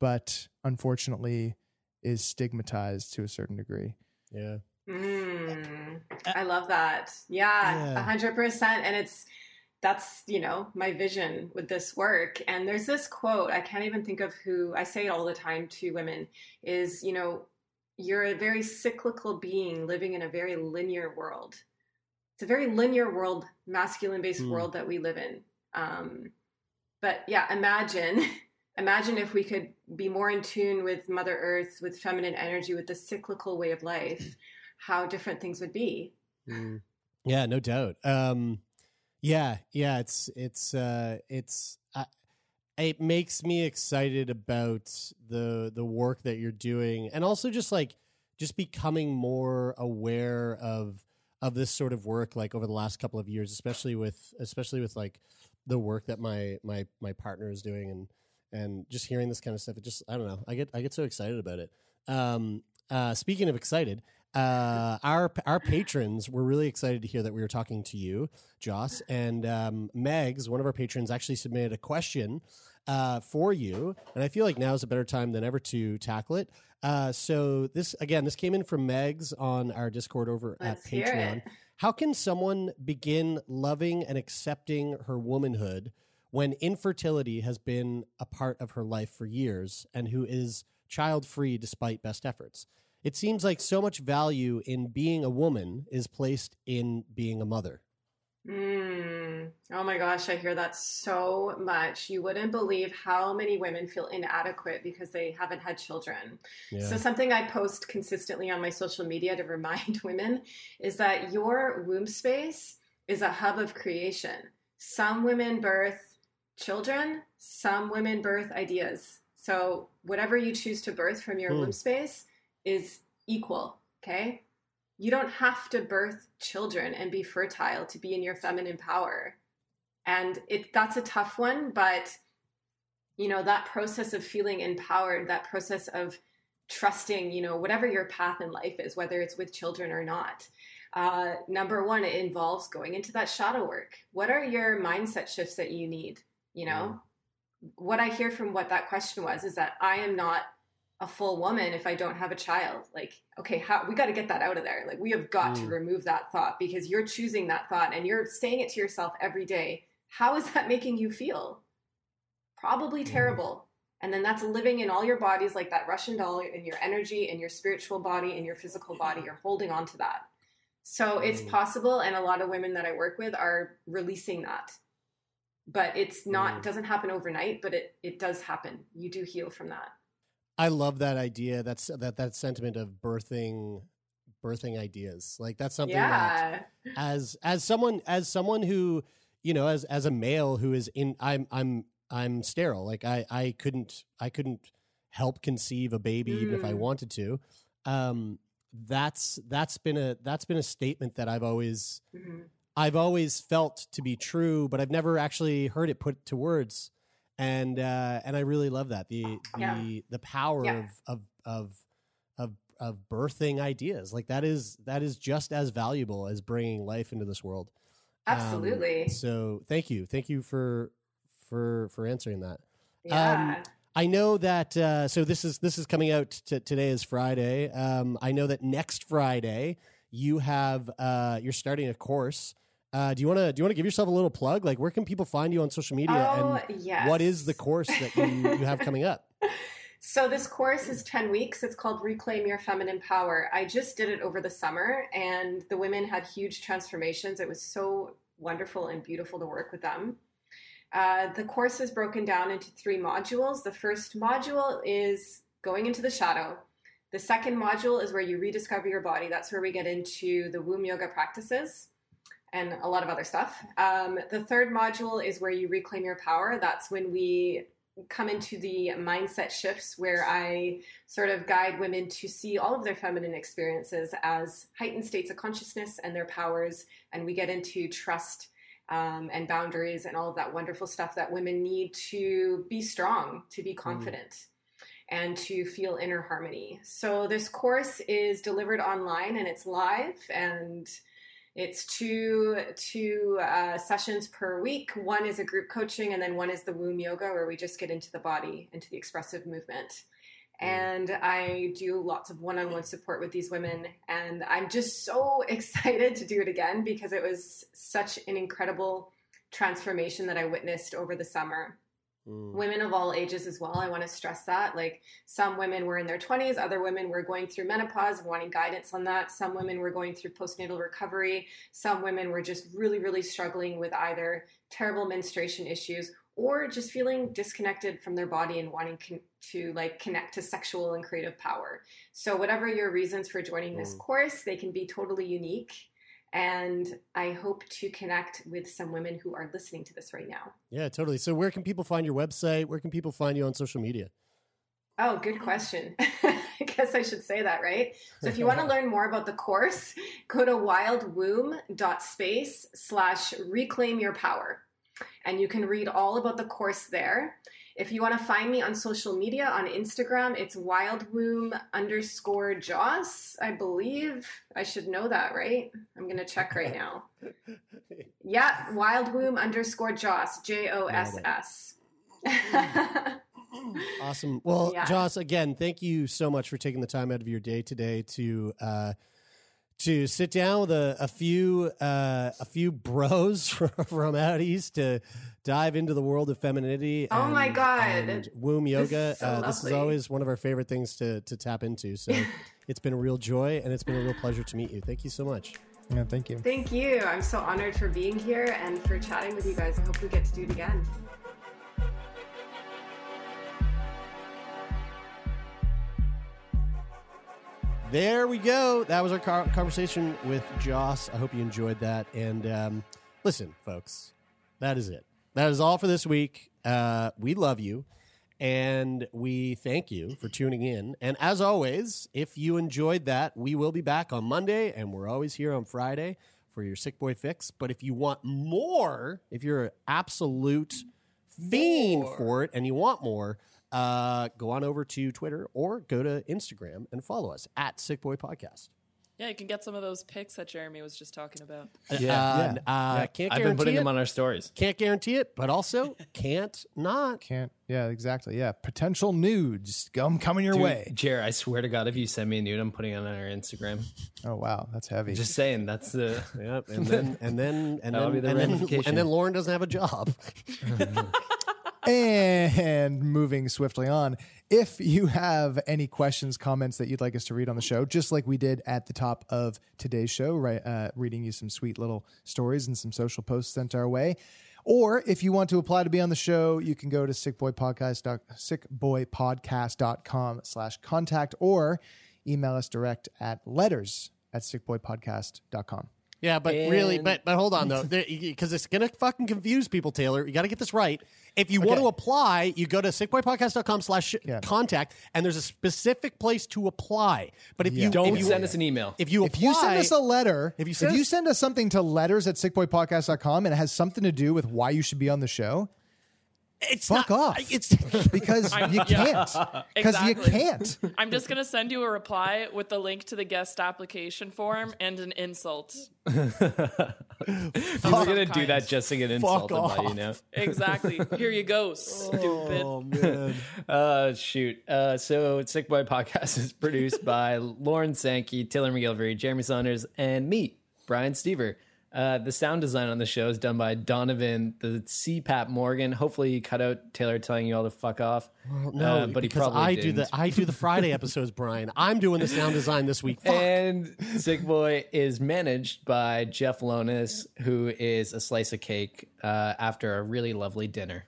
but unfortunately is stigmatized to a certain degree Yeah. Mm, I love that. Yeah, Yeah. a hundred percent. And it's that's you know my vision with this work. And there's this quote I can't even think of who I say it all the time to women is you know you're a very cyclical being living in a very linear world. It's a very linear world, masculine based Hmm. world that we live in. Um, but yeah, imagine imagine if we could be more in tune with Mother Earth, with feminine energy, with the cyclical way of life, how different things would be. Mm. Yeah, no doubt. Um, yeah, yeah. It's it's uh, it's uh, it makes me excited about the the work that you're doing, and also just like just becoming more aware of of this sort of work, like over the last couple of years, especially with especially with like the work that my my my partner is doing, and and just hearing this kind of stuff. It just I don't know. I get I get so excited about it. Um, uh, speaking of excited, uh, our our patrons were really excited to hear that we were talking to you, Joss, and um, Megs, one of our patrons, actually submitted a question uh, for you, and I feel like now is a better time than ever to tackle it. Uh, so this again, this came in from Megs on our Discord over Let's at Patreon. How can someone begin loving and accepting her womanhood when infertility has been a part of her life for years and who is child free despite best efforts? It seems like so much value in being a woman is placed in being a mother. Mm. Oh my gosh, I hear that so much. You wouldn't believe how many women feel inadequate because they haven't had children. Yeah. So, something I post consistently on my social media to remind women is that your womb space is a hub of creation. Some women birth children, some women birth ideas. So, whatever you choose to birth from your Hmm. womb space is equal, okay? You don't have to birth children and be fertile to be in your feminine power. And it that's a tough one, but you know, that process of feeling empowered, that process of trusting, you know, whatever your path in life is, whether it's with children or not. Uh, number one, it involves going into that shadow work. What are your mindset shifts that you need? You know, what I hear from what that question was is that I am not a full woman if I don't have a child. Like, okay, how we got to get that out of there. Like, we have got to Mm. remove that thought because you're choosing that thought and you're saying it to yourself every day. How is that making you feel? Probably terrible. And then that's living in all your bodies like that Russian doll in your energy, in your spiritual body, in your physical body. You're holding on to that. So it's Mm. possible, and a lot of women that I work with are releasing that. But it's not Mm. doesn't happen overnight, but it it does happen. You do heal from that. I love that idea. That's that that sentiment of birthing birthing ideas. Like that's something that as as someone as someone who you know as as a male who is in I'm I'm I'm sterile. Like I I couldn't I couldn't help conceive a baby even if I Mm. wanted to. Um that's that's been a that's been a statement that I've always Mhm. I've always felt to be true, but I've never actually heard it put to words. And uh, and I really love that the the Yeah. the power Yeah. of of of of birthing ideas like that is that is just as valuable as bringing life into this world. Um, Absolutely. so thank you, thank you for for for answering that. Yeah. Um, I know that. Uh, so this is this is coming out t- today is Friday. Um, I know that next Friday you have uh, you're starting a course. Uh, do you want to do you want to give yourself a little plug? Like, where can people find you on social media? Oh, and yes. what is the course that you, you have coming up? So this course is 10 weeks. It's called Reclaim Your Feminine Power. I just did it over the summer and the women had huge transformations. It was so wonderful and beautiful to work with them. Uh, the course is broken down into three modules. The first module is going into the shadow. The second module is where you rediscover your body. That's where we get into the womb yoga practices and a lot of other stuff. Um, the third module is where you reclaim your power. That's when we come into the mindset shifts where I sort of guide women to see all of their feminine experiences as heightened states of consciousness and their powers. And we get into trust um, and boundaries and all of that wonderful stuff that women need to be strong, to be confident. And to feel inner harmony. So, this course is delivered online and it's live, and it's two two uh, sessions per week. One is a group coaching, and then one is the womb yoga, where we just get into the body, into the expressive movement. And I do lots of one on one support with these women. And I'm just so excited to do it again because it was such an incredible transformation that I witnessed over the summer women of all ages as well. I want to stress that. Like some women were in their 20s, other women were going through menopause and wanting guidance on that. Some women were going through postnatal recovery. Some women were just really, really struggling with either terrible menstruation issues or just feeling disconnected from their body and wanting con- to like connect to sexual and creative power. So whatever your reasons for joining this Mm. course, they can be totally unique. And I hope to connect with some women who are listening to this right now. Yeah, totally. So where can people find your website? Where can people find you on social media? Oh, good question. I guess I should say that, right? So if you want to learn more about the course, go to wildwomb.space slash reclaim your power. and you can read all about the course there. If you want to find me on social media on Instagram, it's wildwomb underscore Joss, I believe. I should know that, right? I'm going to check right now. Yeah, wildwomb underscore Joss, J O S S. Awesome. Well, Yeah. Joss, again, thank you so much for taking the time out of your day today to uh, to sit down with a, a few uh, a few bros from, from out east to dive into the world of femininity. Oh my God. and womb This yoga. is so uh, this is always one of our favorite things to to tap into. So it's been a real joy, and it's been a real pleasure to meet you. Thank you so much. Yeah, thank you. Thank you. I'm so honored for being here and for chatting with you guys. I hope we get to do it again. There we go. That was our conversation with Joss. I hope you enjoyed that. And um, listen, folks, that is it. That is all for this week. Uh, we love you and we thank you for tuning in. And as always, if you enjoyed that, we will be back on Monday and we're always here on Friday for your Sick Boy Fix. But if you want more, if you're an absolute fiend for it and you want more, uh, go on over to Twitter or go to Instagram and follow us at Sick Boy Podcast. Yeah, you can get some of those pics that Jeremie was just talking about. Uh, Yeah. uh, Yeah. uh, Yeah. Can't I've been putting it. them on our stories. Can't guarantee it, but also can't not. Can't. Yeah, exactly. Yeah, potential nudes come coming your Dude, way. Jer, I swear to God, if you send me a nude, I'm putting it on our Instagram. Oh wow, that's heavy. Just saying, that's the Yep, and then and then and then be the and then, and then Lauren doesn't have a job. And moving swiftly on, if you have any questions, comments that you'd like us to read on the show, just like we did at the top of today's show, right? Uh, reading you some sweet little stories and some social posts sent our way. Or if you want to apply to be on the show, you can go to sickboypodcast, sickboypodcast.com slash contact or email us direct at letters at sickboypodcast.com. Yeah, but really, but but hold on though, because it's gonna fucking confuse people. Taylor, you got to get this right. If you want to apply, you go to sickboypodcast.com slash contact, and there's a specific place to apply. But if you Don't if you, send us an email. if you if you send us a letter, if you if send you send us something to letters at sickboypodcast.com and it has something to do with why you should be on the show, it's fuck off. It's because you can't. Because you can't. I'm just gonna send you a reply with the link to the guest application form and an insult. If we're gonna do that just to get insulted by you know. Exactly. Here you go, stupid. Oh man. uh, shoot. Uh, so Sick Boy Podcast is produced by Lauren Sankey, Taylor MacGillivary, Jeremie Saunders, and me, Brian Stever. Uh, the sound design on the show is done by Donovan, the CPAP Morgan. Hopefully, he cut out Taylor telling you all to fuck off. No, Uh, but he because probably I didn't. do the I do the Friday episodes, Brian. I'm doing the sound design this week. Fuck. And Sick Boy is managed by Jeff Lonis, who is a slice of cake uh, after a really lovely dinner.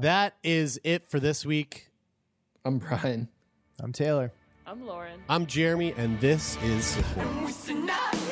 That is it for this week. I'm Brian. I'm Taylor. I'm Lauren. I'm Jeremie, and this is Sick Boy.